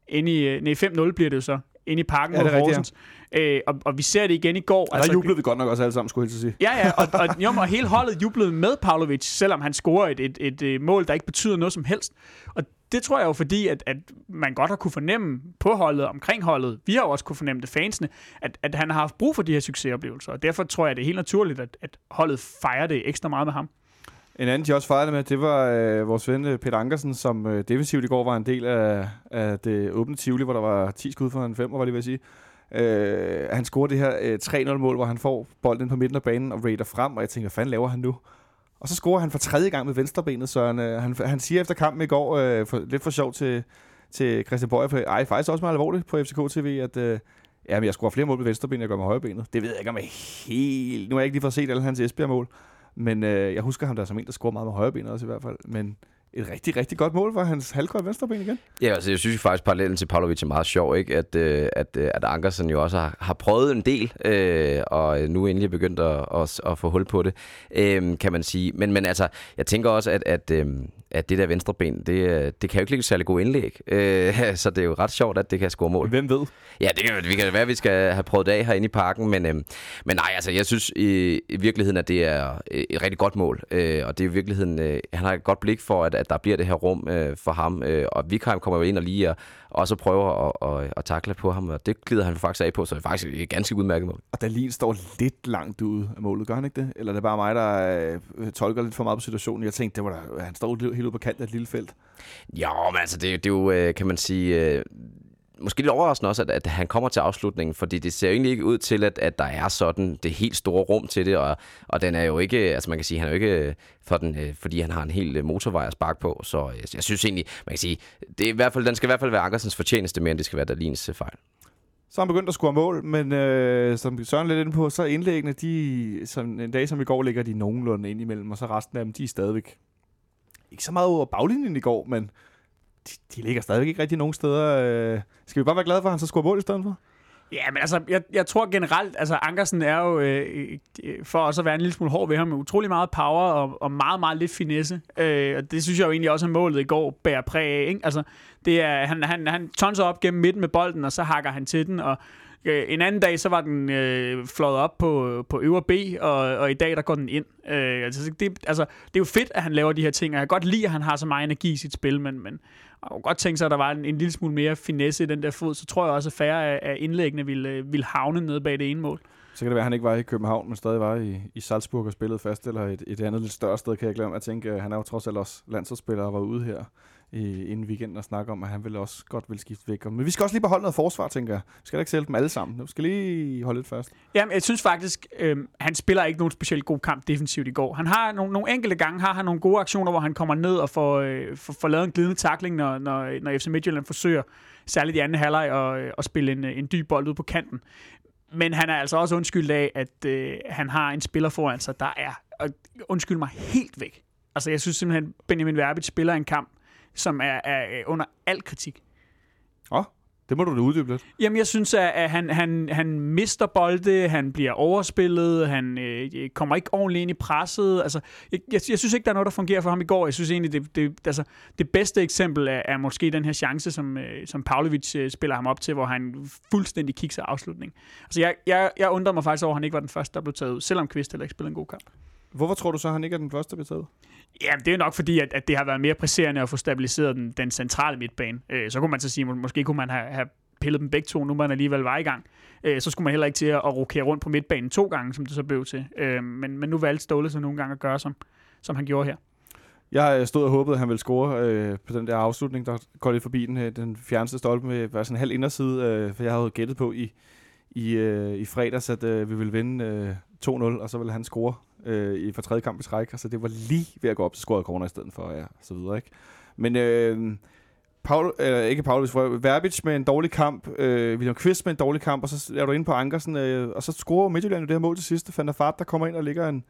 C: inde i øh, nej, 5-0 bliver det jo så, inde i parken ja, mod Horsens. Øh, og, og vi ser det igen i går.
B: Ja, altså, der jublede vi godt nok også alle sammen, skulle jeg sige.
C: Ja, ja, og, og, jo, og hele holdet jublede med Pavlovic, selvom han scorer et, et, et, et mål, der ikke betyder noget som helst. Og det tror jeg jo fordi, at, at man godt har kunne fornemme på holdet, omkring holdet, vi har jo også kunne fornemme det fansene, at, at han har haft brug for de her succesoplevelser, og derfor tror jeg, det er helt naturligt, at, at holdet fejrer det ekstra meget med ham.
B: En anden, de også fejrede med, det var øh, vores ven øh, Peter Ankersen, som øh, defensivt i går var en del af, af det åbne Tivoli, hvor der var 10 skud for en 5, var lige ved at sige. Øh, han scorede det her øh, 3-0-mål, hvor han får bolden på midten af banen og raider frem, og jeg tænker, hvad fanden laver han nu? Og så scorer han for tredje gang med venstrebenet, så han, øh, han, han siger efter kampen i går, øh, for, lidt for sjov til, til Christian Bøjer, på, ej, faktisk også meget alvorligt på FCK TV, at øh, men jeg scorer flere mål med venstrebenet, jeg gør med højrebenet. Det ved jeg ikke om jeg helt... Nu har jeg ikke lige fået set alle hans Esbjerg-mål. Men øh, jeg husker ham der som en, der scorer meget med højre ben også i hvert fald. Men et rigtig, rigtig godt mål for hans halvkøj venstreben igen.
D: Ja, altså jeg synes faktisk, parallellen til Pavlovic er meget sjov, ikke? At, øh, at, øh, at Ankersen jo også har, har prøvet en del, øh, og nu endelig er begyndt at, at, at få hul på det, øh, kan man sige. Men, men altså, jeg tænker også, at, at, øh, at det der venstre ben, det, øh, det kan jo ikke ligge særlig god indlæg. Øh, så det er jo ret sjovt, at det kan score mål.
B: Hvem ved?
D: Ja, det kan, det kan være, at vi skal have prøvet det af herinde i parken, men, øh, men nej, altså jeg synes i, i virkeligheden, at det er et rigtig godt mål. Øh, og det er i virkeligheden, øh, han har et godt blik for, at, at der bliver det her rum øh, for ham. Øh, og Vikheim kommer jo ind og lige og, også prøver at, at, at takle på ham, og det glider han faktisk af på, så det er faktisk et ganske udmærket mål.
B: Og Dalin står lidt langt ude af målet, gør han ikke det? Eller er det bare mig, der øh, tolker lidt for meget på situationen? Jeg tænkte, det var der, han står helt ude på kanten af et lille felt.
D: Jo, men altså, det, det er jo, øh, kan man sige... Øh, måske lidt overraskende også, at, at han kommer til afslutningen, fordi det ser jo egentlig ikke ud til, at, at der er sådan det helt store rum til det, og, og den er jo ikke, altså man kan sige, han er jo ikke øh, for den, øh, fordi han har en hel øh, motorvej at sparke på, så jeg, jeg synes egentlig, man kan sige, det er i hvert fald, den skal i hvert fald være Ankersens fortjeneste mere, end det skal være Dalins fejl.
B: Så har han begyndt at score mål, men øh, som Søren lidt inde på, så er indlæggene, de, som, en dag som i går, ligger de nogenlunde ind imellem, og så resten af dem, de er stadigvæk ikke så meget over baglinjen i går, men de, de ligger stadigvæk ikke rigtig nogen steder. Øh, skal vi bare være glade for, at han så scorer mål i stedet for?
C: Ja, men altså, jeg, jeg tror generelt, altså Ankersen er jo, øh, øh, for også at være en lille smule hård ved ham, med utrolig meget power og, og meget, meget lidt finesse. Øh, og det synes jeg jo egentlig også, at målet i går bærer præg af. Ikke? Altså, det er, han, han, han tonser op gennem midten med bolden, og så hakker han til den, og øh, en anden dag, så var den øh, flået op på, på øvre B, og, og i dag, der går den ind. Øh, altså, det, altså, det er jo fedt, at han laver de her ting, og jeg kan godt lide, at han har så meget energi i sit spil, men, men jeg kunne godt tænke sig, at der var en, en lille smule mere finesse i den der fod, så tror jeg også, at færre af, af indlæggene ville, øh, ville havne nede bag det ene mål.
B: Så kan det være, at han ikke var i København, men stadig var i, i Salzburg og spillede fast, eller et, et andet lidt større sted, kan jeg glemme. at tænke. han er jo trods alt også landsholdsspiller og var ude her i, inden weekenden og snakke om, at han vil også godt vil skifte væk. Men vi skal også lige beholde noget forsvar, tænker jeg. Vi skal da ikke sælge dem alle sammen. Vi skal lige holde lidt fast.
C: Jamen, jeg synes faktisk, øh, han spiller ikke nogen specielt god kamp defensivt i går. Han har nogle, nogle enkelte gange har han nogle gode aktioner, hvor han kommer ned og får, øh, får, får lavet en glidende takling, når, når, når FC Midtjylland forsøger, særligt i anden halvleg, at, øh, at spille en, øh, en dyb bold ud på kanten. Men han er altså også undskyldt af, at øh, han har en spiller foran sig, der er, og undskyld mig, helt væk. Altså, jeg synes simpelthen, Benjamin Verbit spiller en kamp, som er, er under al kritik.
B: Åh, oh, det må du da uddybe lidt.
C: Jamen, jeg synes, at han, han, han mister bolde, han bliver overspillet, han øh, kommer ikke ordentligt ind i presset. Altså, jeg, jeg, jeg synes ikke, der er noget, der fungerer for ham i går. Jeg synes egentlig, det, det, altså, det bedste eksempel er, er måske den her chance, som, øh, som Pavlovic øh, spiller ham op til, hvor han fuldstændig kigger afslutning. Altså, jeg, jeg, jeg undrer mig faktisk over, at han ikke var den første, der blev taget ud, selvom Kvist heller ikke spillede en god kamp.
B: Hvorfor tror du så, at han ikke er den første, der bliver taget
C: Ja, det er nok fordi, at, at det har været mere presserende at få stabiliseret den, den centrale midtbane. Øh, så kunne man så sige, at måske kunne man have, have pillet dem begge to, nu man alligevel var i gang. Øh, så skulle man heller ikke til at, at rokere rundt på midtbanen to gange, som det så blev til. Øh, men, men nu valgte Ståle så nogle gange at gøre, som, som han gjorde her.
B: Jeg øh, stod og håbede, at han ville score øh, på den der afslutning, der går lidt forbi den, øh, den fjerneste stolpe med var sådan en halv inderside, øh, for jeg havde gættet på i, i, øh, i fredags, at øh, vi ville vinde øh, 2-0, og så ville han score øh, i for tredje kamp i træk, så det var lige ved at gå op, så scorede corner i stedet for, ja, så videre, ikke? Men øh, Paul, øh, ikke Paul, Verbic med en dårlig kamp, øh, William Kvist med en dårlig kamp, og så er du inde på Ankersen, øh, og så scorer Midtjylland jo det her mål til sidst. Van der Fart, der kommer ind og ligger en,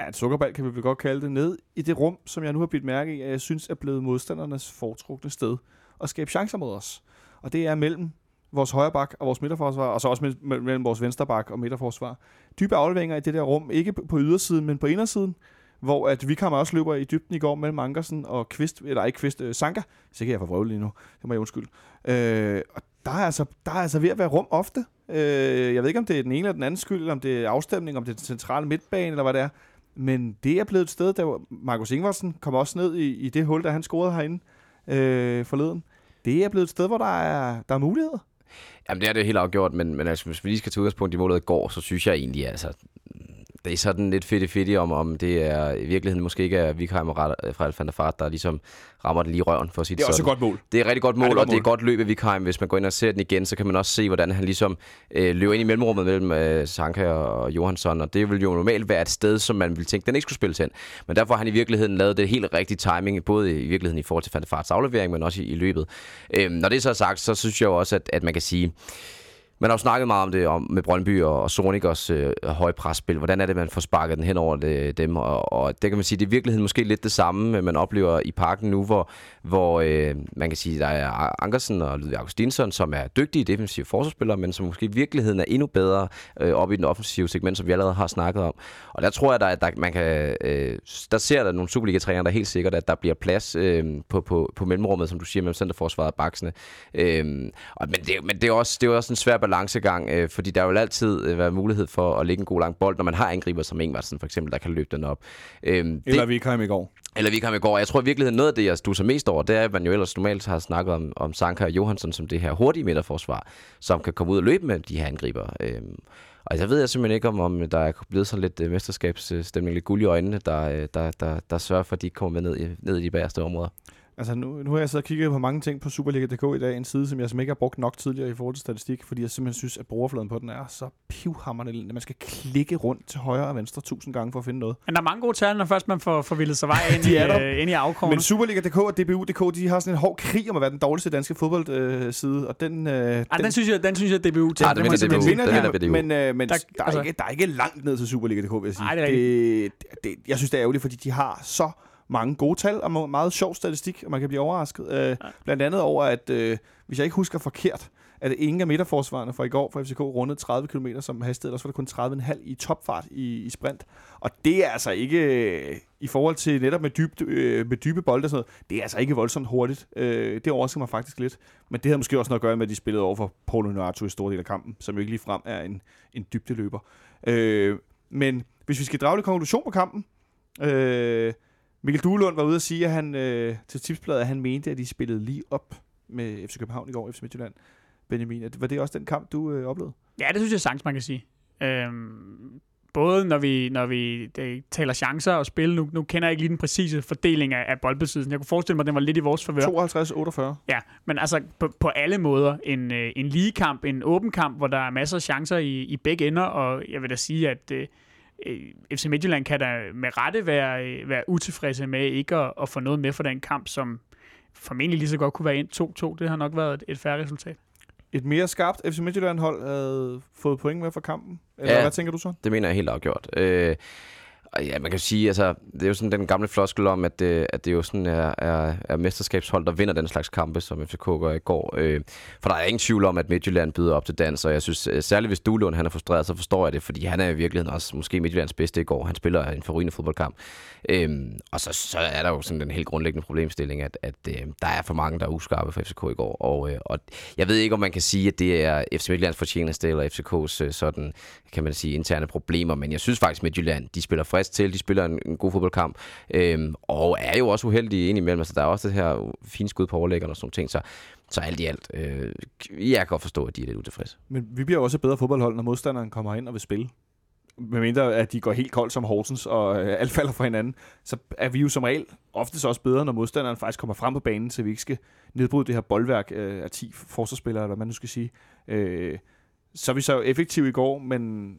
B: ja, en sukkerball, kan vi vel godt kalde det, ned i det rum, som jeg nu har bidt mærke i, at jeg synes er blevet modstandernes foretrukne sted at skabe chancer mod os. Og det er mellem vores højre bak og vores midterforsvar, og så også mellem vores venstre bak og midterforsvar. Dybe afleveringer i det der rum, ikke på ydersiden, men på indersiden, hvor at vi kommer også løber i dybden i går mellem Ankersen og Kvist, eller ikke Kvist, uh, Sanka. Så kan jeg få lige nu, det må jeg undskylde. Øh, og der er, altså, der er altså ved at være rum ofte. Øh, jeg ved ikke, om det er den ene eller den anden skyld, eller om det er afstemning, om det er den centrale midtbane, eller hvad det er. Men det er blevet et sted, der Markus Ingvarsen kom også ned i, i det hul, der han scorede herinde øh, forleden. Det er blevet et sted, hvor der er, der er muligheder.
D: Jamen, det er det helt afgjort, men, men altså, hvis vi lige skal tage udgangspunkt i målet i går, så synes jeg egentlig, altså, det er sådan lidt fedt fedt om, om det er i virkeligheden måske ikke er Vikheim og Frederik van der Fart, der ligesom rammer den lige røven, for at sige
B: det, det er
D: sådan.
B: også et godt mål.
D: Det er et rigtig godt mål, ja, det og det er et godt løb af Vikheim. Hvis man går ind og ser den igen, så kan man også se, hvordan han ligesom øh, løber ind i mellemrummet mellem øh, Sanka og Johansson, og det vil jo normalt være et sted, som man ville tænke, den ikke skulle spilles hen. Men derfor har han i virkeligheden lavet det helt rigtige timing, både i virkeligheden i forhold til van der Farts aflevering, men også i, i løbet. Øh, når det så er sagt, så synes jeg jo også, at, at man kan sige, man har jo snakket meget om det om, med Brøndby og, og Sonikers øh, høje presspil. Hvordan er det, man får sparket den hen over det, dem? Og, og det kan man sige, det er i virkeligheden måske lidt det samme, øh, man oplever i parken nu, hvor, hvor øh, man kan sige, der er Ankersen og Ludvig Augustinsson, som er dygtige defensive forsvarsspillere, men som måske i virkeligheden er endnu bedre øh, op i den offensive segment, som vi allerede har snakket om. Og der tror jeg, der, der, man kan, øh, der ser der nogle Superliga-trænere, der helt sikkert, at der bliver plads øh, på, på, på mellemrummet, som du siger, mellem centerforsvaret og baksene. Øh, og, men det, men det, er også, det er også en svær balancegang, øh, fordi der vil altid øh, være mulighed for at lægge en god lang bold, når man har angriber som Ingvartsen for eksempel, der kan løbe den op.
B: Øh, Eller det, ham i går.
D: Eller vi kom i går. Jeg tror i virkeligheden, noget af det, jeg stusser mest over, det er, at man jo ellers normalt har snakket om, om Sanka og Johansson som det her hurtige midterforsvar, som kan komme ud og løbe med de her angriber. Øhm, og jeg ved jeg simpelthen ikke, om, om der er blevet sådan lidt uh, mesterskabsstemning, lidt guld i øjnene, der, uh, der, der, der sørger for, at de kommer med ned i, ned i de bagerste områder.
B: Altså nu, nu har jeg så kigget på mange ting på Superliga.dk i dag, en side, som jeg simpelthen ikke har brugt nok tidligere i forhold til statistik, fordi jeg simpelthen synes, at brugerfladen på den er så pivhammerende. Man skal klikke rundt til højre og venstre tusind gange for at finde noget.
C: Men der er mange gode tal, når først man får forvildet sig vej ind, i, øh, ind i afkrogen.
B: Men Superliga.dk og DBU.dk, de har sådan en hård krig om at være den dårligste danske fodboldside, øh, og den... Øh,
C: Ej, den, den, synes jeg, den synes jeg, DBU
D: til. Ah, den,
B: den,
D: den,
B: vinder, den Men, øh, men der, der, er altså, ikke, der er ikke langt ned til Superliga.dk, vil jeg sige.
C: Ej, det, er det,
B: det, jeg synes, det er ærgerligt, fordi de har så mange gode tal og meget sjov statistik, og man kan blive overrasket. Øh, ja. Blandt andet over, at øh, hvis jeg ikke husker forkert, at ingen af midterforsvarerne fra i går fra FCK rundede 30 km som hastighed, og så var det kun 30,5 i topfart i, i sprint. Og det er altså ikke, øh, i forhold til netop med, dyb, øh, med dybe bolde og sådan noget, det er altså ikke voldsomt hurtigt. Øh, det overrasker mig faktisk lidt. Men det havde måske også noget at gøre med, at de spillede over for Paulo Nuato i stor del af kampen, som jo ikke lige frem er en, en dybdeløber. Øh, men hvis vi skal drage lidt konklusion på kampen, øh, Mikkel Duelund var ude at sige, at han øh, til tipsbladet, at han mente, at de spillede lige op med FC København i går, FC Midtjylland. Benjamin, var det også den kamp, du øh, oplevede?
C: Ja, det synes jeg sagtens, man kan sige. Øhm, både når vi, når vi det, taler chancer og spil, nu, nu kender jeg ikke lige den præcise fordeling af, af boldbesiddelsen. Jeg kunne forestille mig, at den var lidt i vores favør.
B: 52-48.
C: Ja, men altså på, på alle måder. En, øh, en lige kamp, en åben kamp, hvor der er masser af chancer i, i begge ender, og jeg vil da sige, at øh, øh, FC Midtjylland kan da med rette være, øh, være utilfredse med ikke at, at få noget med for den kamp, som formentlig lige så godt kunne være ind 2-2. Det har nok været et, et færre resultat.
B: Et mere skarpt FC Midtjylland-hold havde fået point med for kampen? Eller ja, hvad tænker du så?
D: det mener jeg helt afgjort. Øh, Ja, man kan sige, altså, det er jo sådan den gamle floskel om, at det, at det jo sådan er, er, er mesterskabshold, der vinder den slags kampe, som FCK gør i går. Øh, for der er ingen tvivl om, at Midtjylland byder op til dans, og jeg synes, øh, særligt hvis Duelund han er frustreret, så forstår jeg det, fordi han er i virkeligheden også måske Midtjyllands bedste i går. Han spiller en forrygende fodboldkamp. Øh, og så, så er der jo sådan den helt grundlæggende problemstilling, at, at øh, der er for mange, der er uskarpe for FCK i går. Og, øh, og jeg ved ikke, om man kan sige, at det er FC Midtjyllands fortjeneste, eller FCK's øh, sådan, kan man sige, interne problemer, men jeg synes faktisk, at Midtjylland, de spiller frisk til, de spiller en, en god fodboldkamp, øhm, og er jo også uheldige indimellem. Altså, der er også det her fine skud på overlæggerne og sådan nogle ting, så, så alt i alt, øh, jeg kan godt forstå, at de er lidt utilfredse.
B: Men vi bliver også et bedre fodboldhold, når modstanderen kommer ind og vil spille. Medmindre at de går helt koldt som Horsens, og øh, alt falder fra hinanden, så er vi jo som regel oftest også bedre, når modstanderen faktisk kommer frem på banen, så vi ikke skal nedbryde det her boldværk øh, af 10 forsvarsspillere, eller hvad man nu skal sige. Øh, så er vi så effektive i går, men,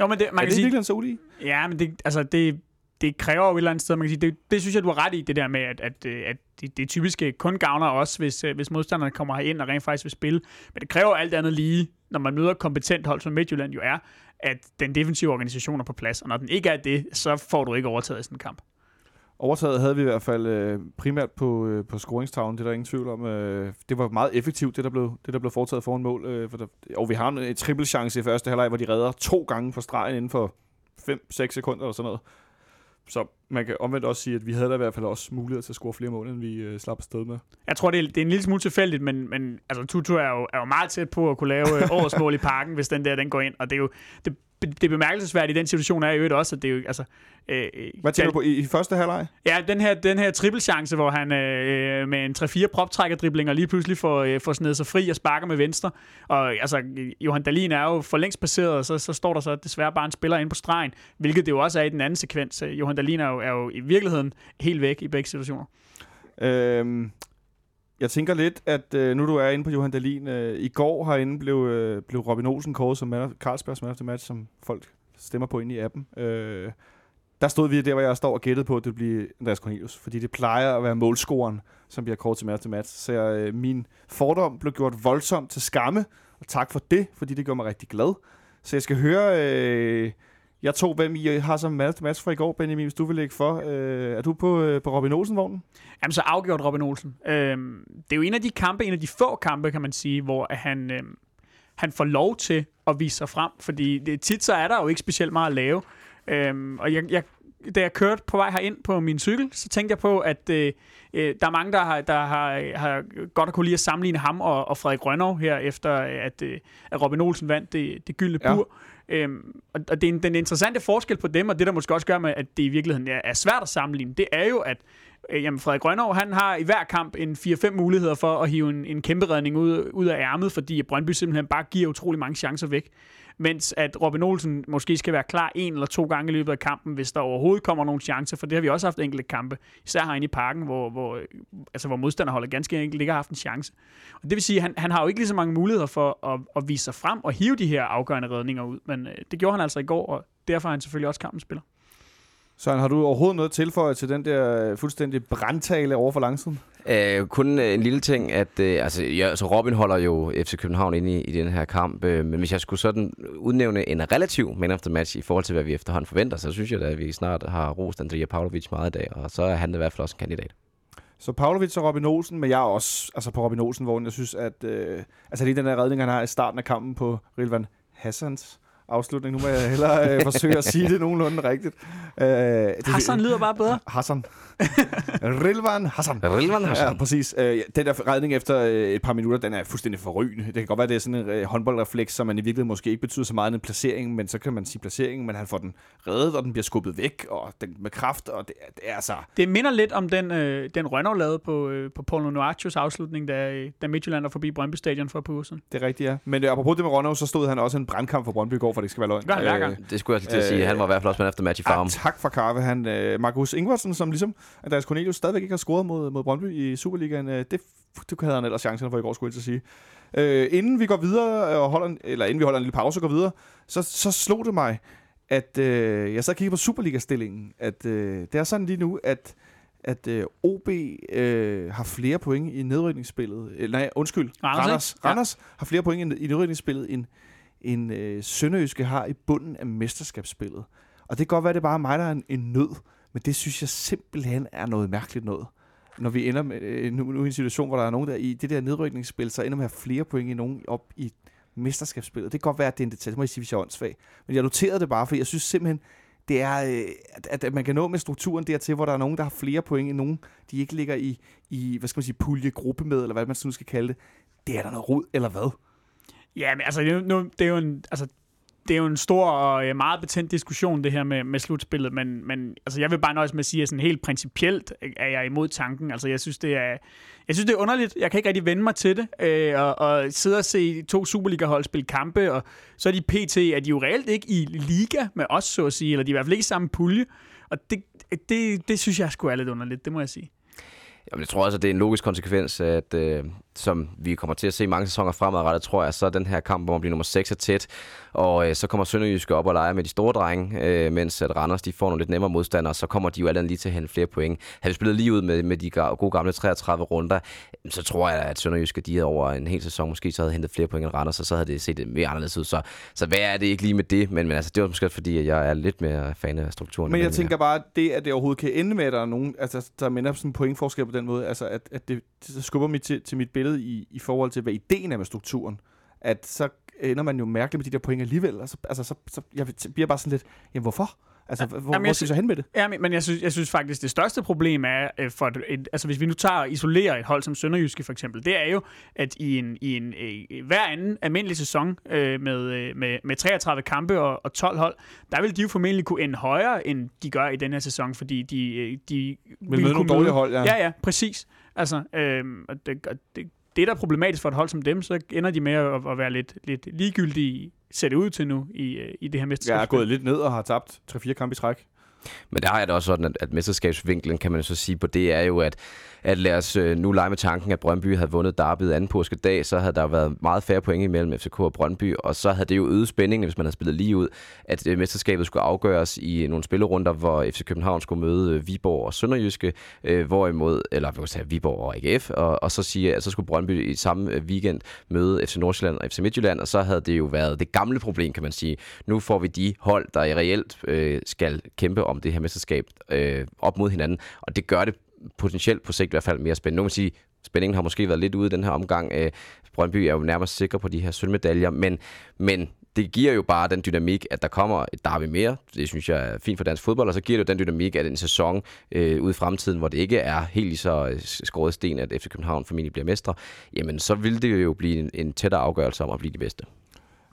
C: jo, men det, man
B: er
C: kan
B: det
C: sige,
B: virkelig så ulige?
C: Ja, men det, altså det, det kræver jo et eller andet sted, man kan sige, det, det synes jeg, du har ret i, det der med, at, at, at det, det typisk kun gavner os, hvis, hvis modstanderne kommer ind og rent faktisk vil spille. Men det kræver alt andet lige, når man møder kompetent hold, som Midtjylland jo er, at den defensive organisation er på plads. Og når den ikke er det, så får du ikke overtaget sådan en kamp.
B: Overtaget havde vi i hvert fald øh, primært på, øh, på scoringstavlen, det er der ingen tvivl om. Øh, det var meget effektivt, det der blev, det der blev foretaget foran mål. Øh, for der, og vi har en, en triple chance i første halvleg, hvor de redder to gange på stregen inden for 5-6 sekunder eller sådan noget. Så man kan omvendt også sige, at vi havde da i hvert fald også mulighed til at score flere mål, end vi øh, slap afsted med.
C: Jeg tror, det er, det er en lille smule tilfældigt, men, men altså, Tutu er jo, er jo meget tæt på at kunne lave øh, årets mål i parken, hvis den der den går ind. Og det er jo det, det bemærkelsesværdige i den situation er jo også, at det er jo, altså...
B: Øh, Hvad tænker du på i, i første halvleg?
C: Ja, den her, den her trippelchance, hvor han øh, med en 3-4 proptrækkerdriblinger lige pludselig får, øh, får snedet sig fri og sparker med venstre. Og altså, Johan Dalin er jo for længst passeret, og så, så står der så desværre bare en spiller ind på stregen, hvilket det jo også er i den anden sekvens. Johan Dalin er jo, er jo i virkeligheden helt væk i begge situationer.
B: Øhm, jeg tænker lidt, at øh, nu du er inde på Johan Dalin, øh, i går herinde blev, øh, blev Robin Olsen kåret som man Carlsbergs man of the match, som folk stemmer på ind i appen. Øh, der stod vi der, hvor jeg står og gættede på, at det bliver Andreas Cornelius, fordi det plejer at være målscoren, som bliver kåret til man of the match. Så øh, min fordom blev gjort voldsomt til skamme, Og tak for det, fordi det gør mig rigtig glad. Så jeg skal høre... Øh, jeg tog, hvem I øh, har som match, match fra i går, Benjamin, hvis du vil lægge for. Øh, er du på, øh, på Robin Olsen-vognen?
C: Jamen, så afgjort Robin Olsen. Øh, det er jo en af de kampe, en af de få kampe, kan man sige, hvor han, øh, han får lov til at vise sig frem, fordi det, tit så er der jo ikke specielt meget at lave. Øhm, og jeg, jeg, da jeg kørte på vej herind på min cykel, så tænkte jeg på, at øh, øh der er mange, der har, der har, har godt at kunne lide at sammenligne ham og, og Frederik Rønnow her, efter at, øh, at Robin Olsen vandt det, det gyldne bur. Ja. Øhm, og det er en, den interessante forskel på dem, og det der måske også gør med, at det i virkeligheden er, er svært at sammenligne, det er jo, at øh, jamen Frederik Grønov, han har i hver kamp en 4-5 muligheder for at hive en, en kæmpe redning ud, ud af ærmet, fordi Brøndby simpelthen bare giver utrolig mange chancer væk mens at Robin Olsen måske skal være klar en eller to gange i løbet af kampen, hvis der overhovedet kommer nogle chancer, for det har vi også haft enkelte kampe, især herinde i parken, hvor, hvor, altså, hvor modstanderholdet ganske enkelt ikke har haft en chance. Og det vil sige, at han, han har jo ikke lige så mange muligheder for at, at vise sig frem og hive de her afgørende redninger ud, men øh, det gjorde han altså i går, og derfor er han selvfølgelig også kampens spiller.
B: Så har du overhovedet noget tilføje til den der øh, fuldstændig brandtale over for langsiden?
D: Uh, kun en lille ting, at uh, altså, ja, altså Robin holder jo FC København inde i, i den her kamp, uh, men hvis jeg skulle sådan udnævne en relativ man of the match i forhold til, hvad vi efterhånden forventer, så synes jeg da, at vi snart har rost Andrea Pavlovic meget i dag, og så er han i hvert fald også en kandidat.
B: Så Pavlovic og Robin Olsen, men jeg er også altså på Robin Olsen, hvor jeg synes, at øh, altså lige den der redning, han har i starten af kampen på Rilvan Hassans, afslutning. Nu må jeg hellere øh, forsøge at sige det nogenlunde rigtigt.
C: Øh, det, Hassan lyder bare bedre.
B: Hassan. Rilvan Hassan.
D: Rilvan Hassan.
B: Ja, præcis. Øh, den der redning efter øh, et par minutter, den er fuldstændig forrygende. Det kan godt være, det er sådan en øh, håndboldrefleks, som man i virkeligheden måske ikke betyder så meget en placering, men så kan man sige placeringen, men han får den reddet, og den bliver skubbet væk, og den med kraft, og det, det er altså...
C: Det minder lidt om den, øh, den Rønner lavede på, øh, på Paulo Noachos afslutning, da, da Midtjylland var forbi Brøndby Stadion for på
B: Det er rigtigt, ja. Men øh, apropos det med Rønner, så stod han også en brandkamp for Brøndby i går, for det skal være løgn.
C: Det, hver gang.
D: Øh, det skulle jeg lige til at sige. Han var i hvert fald også med efter match i farm.
B: Ja, tak for kaffe. Han, øh, Markus Ingvartsen, som ligesom Andreas Cornelius stadigvæk ikke har scoret mod, mod Brøndby i Superligaen, øh, det, det havde han ellers chancerne for i går, skulle jeg sige. Øh, inden vi går videre, og holder en, eller inden vi holder en lille pause og går videre, så, så slog det mig, at øh, jeg så kigger på Superliga-stillingen, at øh, det er sådan lige nu, at at øh, OB øh, har flere point i nedrykningsspillet. Øh, nej, undskyld.
C: Randers,
B: Randers, ja. Randers har flere point i, i nedrykningsspillet, end, end øh, Sønderjyske har i bunden af mesterskabsspillet. Og det kan godt være, at det bare er mig, der er en, en nød, men det synes jeg simpelthen er noget mærkeligt noget. Når vi ender med, øh, nu, nu i en situation, hvor der er nogen, der i det der nedrykningsspil, så ender med at have flere point i nogen op i mesterskabsspillet. Det kan godt være, at det er en detalje, det må jeg sige, hvis jeg er åndssvag. Men jeg noterede det bare, for jeg synes simpelthen, det er, øh, at, at man kan nå med strukturen dertil, hvor der er nogen, der har flere point end nogen, de ikke ligger i, i hvad skal man sige, pulje, gruppe med, eller hvad man nu skal kalde det. Det er der noget rod, eller hvad?
C: Ja, men altså, nu, det er jo en, altså, det er jo en stor og øh, meget betændt diskussion, det her med, med slutspillet, men, men altså, jeg vil bare nøjes med at sige, at sådan helt principielt øh, er jeg imod tanken. Altså, jeg synes, det er, jeg synes, det er underligt. Jeg kan ikke rigtig vende mig til det, øh, og, og sidde og se to Superliga-hold spille kampe, og så er de PT, at de jo reelt ikke i liga med os, så at sige, eller de er i hvert fald ikke i samme pulje, og det, det, det synes jeg sgu er lidt underligt, det må jeg sige.
D: Jamen, jeg tror også, at det er en logisk konsekvens, at øh, som vi kommer til at se mange sæsoner fremadrettet, tror jeg, så er den her kamp, hvor man bliver nummer 6 er tæt, og øh, så kommer Sønderjyske op og lege med de store drenge, øh, mens at Randers de får nogle lidt nemmere modstandere, så kommer de jo alt lige til at hente flere point. Havde vi spillet lige ud med, med de gode gamle 33 runder, så tror jeg, at Sønderjyske de over en hel sæson måske så havde hentet flere point end Randers, og så havde det set mere anderledes ud. Så, så hvad er det ikke lige med det? Men, men altså, det var måske fordi, jeg er lidt mere fan af strukturen.
B: Men jeg tænker bare, at det, at det overhovedet kan ende med, at der er nogen, altså, der minder sådan en pointforskel på den måde, altså at, at det, det skubber mig til, til mit billede i, i forhold til, hvad ideen er med strukturen. At så ender man jo mærkeligt med de der point alligevel. Altså, altså så, så jeg bliver bare sådan lidt, jamen hvorfor? Altså, ja, hvor, jamen, hvor skal vi så hen med det?
C: Ja, men jeg synes, jeg synes faktisk, det største problem er, øh, for et, altså hvis vi nu tager og isolerer et hold som Sønderjyske for eksempel, det er jo, at i en, i en i hver anden almindelig sæson øh, med, øh, med, med 33 kampe og, og 12 hold, der vil de jo formentlig kunne ende højere, end de gør i den her sæson, fordi de, øh, de
B: vil møde nogle dårlige hold, ja.
C: Ja, ja, præcis. Altså, øh, det, det, det, der er problematisk for et hold som dem, så ender de med at, at være lidt, lidt ligegyldige, ser det ud til nu, i, øh, i det her mesterskab.
B: Jeg er gået lidt ned og har tabt 3-4 kampe i træk.
D: Men der har jeg da også sådan, at, at mesterskabsvinklen, kan man så sige på det, er jo, at, at lad os øh, nu lege med tanken, at Brøndby havde vundet derbyet anden påskedag, så havde der været meget færre point imellem FCK og Brøndby, og så havde det jo øget spændingen, hvis man havde spillet lige ud, at øh, mesterskabet skulle afgøres i øh, nogle spillerunder, hvor FC København skulle møde Viborg og Sønderjyske, hvorimod, eller hvad sige, Viborg og AGF, og, og så sige, at så skulle Brøndby i samme weekend møde FC Nordsjælland og FC Midtjylland, og så havde det jo været det gamle problem, kan man sige. Nu får vi de hold, der reelt øh, skal kæmpe om det her mesterskab øh, op mod hinanden, og det gør det potentielt på sigt i hvert fald mere spændende. Nu kan man sige, spændingen har måske været lidt ude i den her omgang. Øh, Brøndby er jo nærmest sikker på de her sølvmedaljer, men, men det giver jo bare den dynamik, at der kommer et derby mere. Det synes jeg er fint for dansk fodbold, og så giver det jo den dynamik, at en sæson øh, ude i fremtiden, hvor det ikke er helt lige så øh, skåret sten, at FC København formentlig bliver mestre, jamen så vil det jo blive en, en tættere afgørelse om at blive de bedste.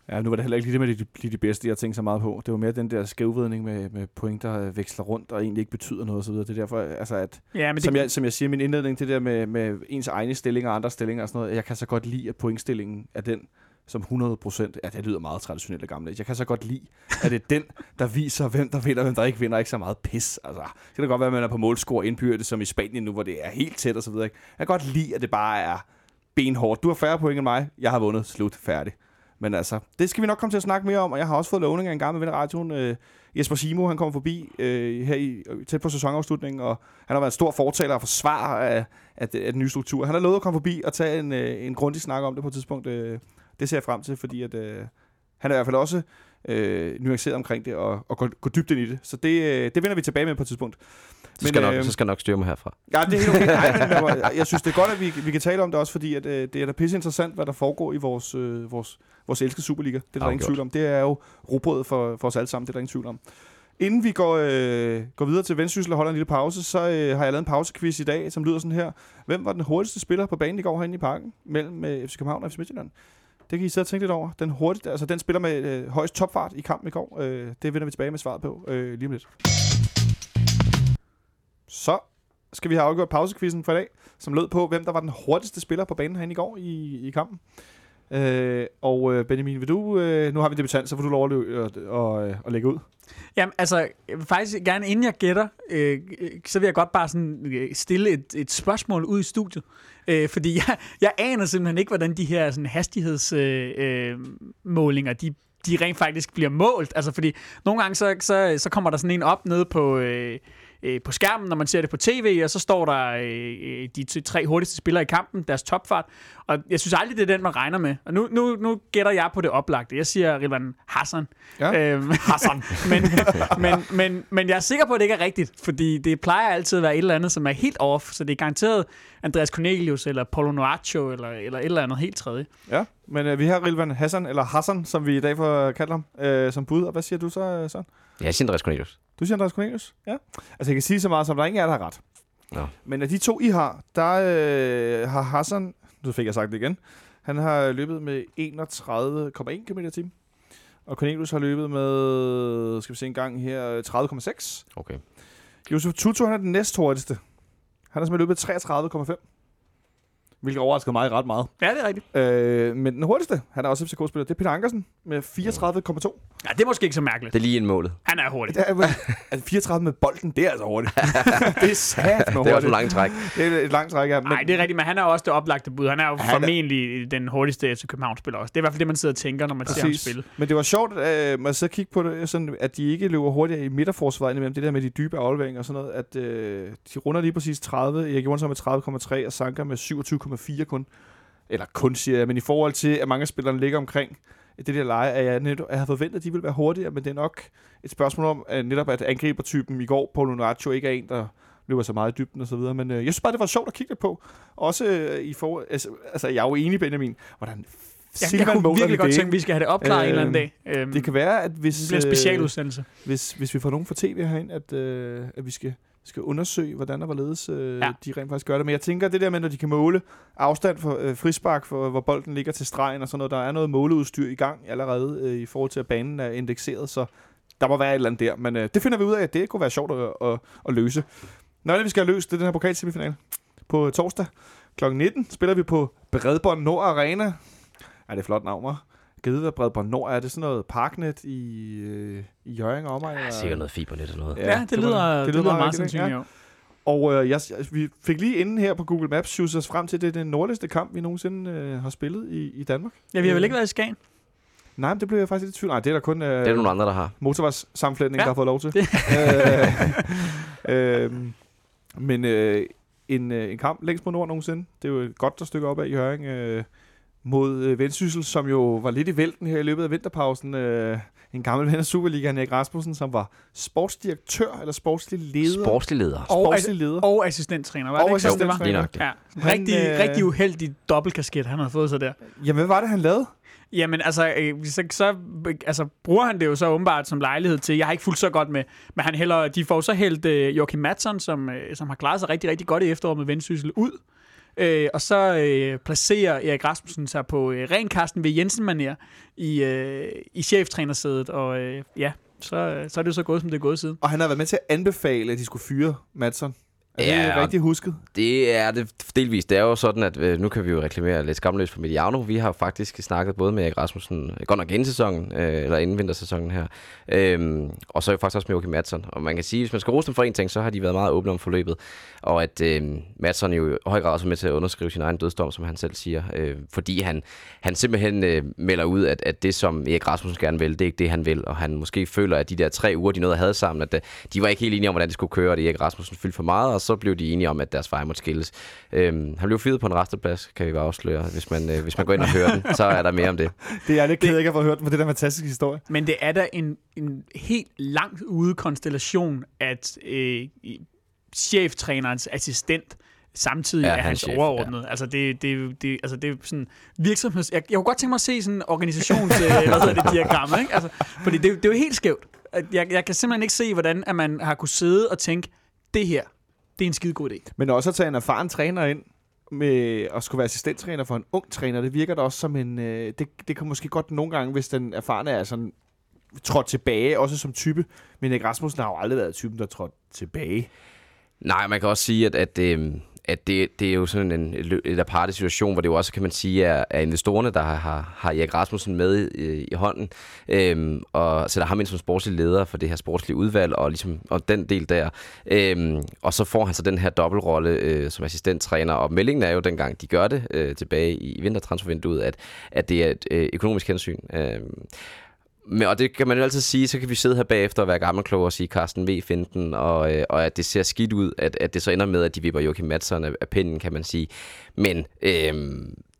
B: Ja, nu var det heller ikke lige det med de, de, de bedste, jeg tænkte så meget på. Det var mere den der skævvidning med, med point, der veksler rundt og egentlig ikke betyder noget osv. Det er derfor, altså at, ja, men som, det... jeg, som jeg siger i min indledning, det der med, med ens egne stillinger og andre stillinger og sådan noget, jeg kan så godt lide, at pointstillingen er den, som 100 procent, ja, det lyder meget traditionelt og gamle. Jeg kan så godt lide, at det er den, der viser, hvem der vinder, hvem der ikke vinder. Ikke så meget pis. Altså, det kan da godt være, at man er på målscore indbyrdet, som i Spanien nu, hvor det er helt tæt og så videre. Jeg kan godt lide, at det bare er benhårdt. Du har færre point end mig. Jeg har vundet. Slut. Færdig. Men altså, det skal vi nok komme til at snakke mere om, og jeg har også fået lovning af en gammel ven af radioen, øh, Jesper Simo, han kommer forbi øh, her i, øh, tæt på sæsonafslutningen, og han har været en stor fortaler og forsvar af, af, af den nye struktur. Han har lovet at komme forbi og tage en, øh, en grundig snak om det på et tidspunkt. Øh, det ser jeg frem til, fordi at, øh, han er i hvert fald også øh, nuanceret omkring det og, og går, går dybt ind i det. Så det, øh, det vender vi tilbage med på et tidspunkt.
D: Så skal, men, nok, øh, så skal nok styre mig herfra.
B: Ja, det er helt okay. Nej, men, jeg, jeg synes, det er godt, at vi, vi kan tale om det også, fordi at, øh, det er da pisse interessant, hvad der foregår i vores, øh, vores, vores elskede Superliga. Det er der ingen tvivl om. Det er jo robrødet for, for os alle sammen, det er der ingen tvivl om. Inden vi går, øh, går videre til Vendsyssel og holder en lille pause, så øh, har jeg lavet en pausequiz i dag, som lyder sådan her. Hvem var den hurtigste spiller på banen i går herinde i parken mellem øh, FC København og FC Midtjylland? Det kan I sidde og tænke lidt over. Den, hurtigt, altså, den spiller med øh, højst topfart i kampen i går. Øh, det vender vi tilbage med svaret på øh, lige om lidt. Så skal vi have afgjort pausequizzen for i dag, som lød på, hvem der var den hurtigste spiller på banen herinde i går i, i kampen. Øh, og øh, Benjamin, vil du, øh, nu har vi debutant, så får du lov at, løbe, at, at, at lægge ud.
C: Jamen, altså, jeg faktisk gerne, inden jeg gætter, øh, så vil jeg godt bare sådan øh, stille et, et spørgsmål ud i studiet. Øh, fordi jeg, jeg aner simpelthen ikke, hvordan de her sådan, hastighedsmålinger, øh, øh de, de rent faktisk bliver målt. Altså, fordi nogle gange, så, så, så kommer der sådan en op nede på... Øh, øh, på skærmen, når man ser det på tv, og så står der øh, de tre hurtigste spillere i kampen, deres topfart. Og jeg synes aldrig, det er den, man regner med. Og nu, nu, nu gætter jeg på det oplagte. Jeg siger Rivan Hassan.
B: Ja. Øhm, Hassan.
C: men, men, men, men jeg er sikker på, at det ikke er rigtigt, fordi det plejer altid at være et eller andet, som er helt off, så det er garanteret Andreas Cornelius, eller Paulo Noaccio, eller, eller et eller andet helt tredje.
B: Ja, men øh, vi har Rilvan Hassan, eller Hassan, som vi i dag får kaldt ham, øh, som bud. Og hvad siger du så, Søren?
D: Ja, jeg siger Andreas Cornelius.
B: Du siger Andreas Cornelius? Ja. Altså, jeg kan sige så meget, som der ikke er, der har ret.
D: Nå.
B: Men af de to, I har, der øh, har Hassan, nu fik jeg sagt det igen, han har løbet med 31,1 km i timen. Og Cornelius har løbet med, skal vi se en gang her, 30,6.
D: Okay.
B: Josef Tutu, han er den næst hurtigste. Han har simpelthen løbet 33,5 hvilket overraskede mig ret meget.
C: Ja, det er rigtigt.
B: Øh, men den hurtigste, han er også FCK-spiller, det er Peter Ankersen med 34,2.
C: Ja, det er måske ikke så mærkeligt.
D: Det er lige en målet.
C: Han er hurtig.
B: Det er, altså 34 med bolden, det er altså hurtigt. det er sat med hurtigt.
D: Det er også en lang træk.
B: Det er et langt træk, ja.
C: Nej, det er rigtigt, men han er også det oplagte bud. Han er jo han formentlig er... den hurtigste FC København-spiller også. Det er i hvert fald det, man sidder og tænker, når man Præcis. ser ham spille.
B: Men det var sjovt, at man så kigge på det, sådan, at de ikke løber hurtigere i midterforsvaret, imellem det der med de dybe afleveringer og sådan noget, at øh, de runder lige præcis 30. Erik Johansson med 30,3 og Sanka med 27,4 kun eller kun siger jeg, men i forhold til, at mange spillere ligger omkring det der leje, at jeg, netop, jeg havde forventet, at de ville være hurtigere, men det er nok et spørgsmål om, at netop at angribertypen i går, Paulo Nacho, ikke er en, der løber så meget i dybden og så videre. Men øh, jeg synes bare, det var sjovt at kigge lidt på. Også øh, i forhold... Altså, altså, jeg er jo enig, Benjamin. Hvordan
C: jeg, jeg kunne virkelig godt tænke, at vi skal have det opklaret øh, en eller anden dag.
B: Øhm, det kan være, at hvis...
C: Det bliver en specialudsendelse.
B: Øh, hvis, hvis vi får nogen fra tv herinde, at, øh, at vi skal skal undersøge, hvordan og hvorledes øh, ja. de rent faktisk gør det. Men jeg tænker, det der med, når de kan måle afstand for øh, frispark, for, hvor bolden ligger til stregen og sådan noget, der er noget måleudstyr i gang allerede øh, i forhold til, at banen er indekseret, så der må være et eller andet der. Men øh, det finder vi ud af, at det kunne være sjovt at, at, at løse. Når det, vi skal have løst, det er den her pokalsemifinal på torsdag. Kl. 19 spiller vi på Bredbånd Nord Arena. Er det flot navn, Givet hvad Bredborg Nord er det sådan noget parknet i, øh, i Jørgen og mig?
D: Ja, sikkert noget fibernet eller noget.
C: Ja, ja det, det, lyder, det, det, lyder meget, meget sandsynligt, ja.
B: Og øh, jeg, vi fik lige inden her på Google Maps shoot os frem til, at det er den nordligste kamp, vi nogensinde øh, har spillet i, i Danmark.
C: Ja, vi har vel ikke været i Skagen?
B: Nej, men det blev jeg faktisk lidt i tvivl. Nej, det er der kun... Øh,
D: det er nogle andre, der har.
B: Motorvejssammenflætning, ja. der har fået lov til. øh, øh, men øh, en, øh, en kamp længst på nord nogensinde. Det er jo et godt der stykke op af i Høring. Øh, mod øh, Vendsyssel, som jo var lidt i vælten her i løbet af vinterpausen. Øh, en gammel ven af Superligaen, Erik Rasmussen, som var sportsdirektør eller sportslig leder.
D: Sportslig leder.
C: Og, sportslig leder. og assistenttræner, var
B: og
C: det
B: ikke assistenttræner.
C: Det var? Ja. Rigtig, øh, rigtig uheldig dobbeltkasket, han har fået sig der.
B: Jamen, hvad var det, han lavede?
C: Jamen, altså, øh, så, så altså, bruger han det jo så åbenbart som lejlighed til. Jeg har ikke fuldt så godt med, men han hælder, de får så hældt uh, Joachim Madsen, som, uh, som har klaret sig rigtig, rigtig godt i efteråret med Vendsyssel, ud. Øh, og så øh, placerer Erik Rasmussen sig på øh, ren Carsten jensen manier i, øh, i cheftrænersædet, og øh, ja, så, øh, så er det jo så gået, som det er gået siden.
B: Og han har været med til at anbefale, at de skulle fyre Madsen. Er ja, det rigtigt husket?
D: Det er det delvist. Det er jo sådan, at øh, nu kan vi jo reklamere lidt skamløs på Mediano. Vi har faktisk snakket både med Erik Rasmussen, øh, godt nok inden sæsonen, øh, eller inden vintersæsonen her, øhm, og så er faktisk også med Joachim Madsen. Og man kan sige, hvis man skal rose dem for en ting, så har de været meget åbne om forløbet. Og at øh, Madsen jo i høj grad også er med til at underskrive sin egen dødsdom, som han selv siger, øh, fordi han, han simpelthen øh, melder ud, at, at det, som Erik Rasmussen gerne vil, det er ikke det, han vil. Og han måske føler, at de der tre uger, de nåede at have sammen, at de var ikke helt enige om, hvordan det skulle køre, og det Erik Rasmussen fyldte for meget, så blev de enige om, at deres veje måtte skilles. Øhm, han blev fyret på en resteplads, kan vi bare afsløre. Hvis man, øh, hvis man går ind og hører den, så er der mere om det.
B: Det er lidt ked ikke at få hørt på det der fantastiske historie.
C: Men det er da en, en helt langt ude konstellation, at øh, cheftrænerens assistent samtidig ja, er hans chef, overordnede. Ja. Altså det, det, det, altså det er sådan virksomheds... Jeg, jeg kunne godt tænke mig at se sådan en organisations... øh, hvad hedder det, diagram, ikke? Altså, fordi det, det er jo helt skævt. Jeg, jeg kan simpelthen ikke se, hvordan at man har kunne sidde og tænke, det her, det er en skide god idé.
B: Men også at tage en erfaren træner ind, med at skulle være assistenttræner for en ung træner, det virker da også som en... Øh, det, det kan måske godt nogle gange, hvis den erfarne er sådan trådt tilbage, også som type. Men Erik Rasmussen har jo aldrig været typen, der trådt tilbage.
D: Nej, man kan også sige, at, at øh, at det, det er jo sådan en et aparte situation, hvor det jo også, kan man sige, er, er investorerne, der har, har, har Erik Rasmussen med i, i hånden, øhm, og sætter ham ind som sportslig leder for det her sportslige udvalg, og, ligesom, og den del der. Øhm, og så får han så den her dobbeltrolle øh, som assistenttræner, og meldingen er jo dengang, de gør det øh, tilbage i vintertransfervinduet, at, at det er et øh, økonomisk hensyn. Øh, men, og det kan man jo altid sige, så kan vi sidde her bagefter og være gammelkloge og sige, Carsten V. finden, og, øh, og at det ser skidt ud, at, at det så ender med, at de vipper Joachim Madsen af, af pinden, kan man sige. Men øh,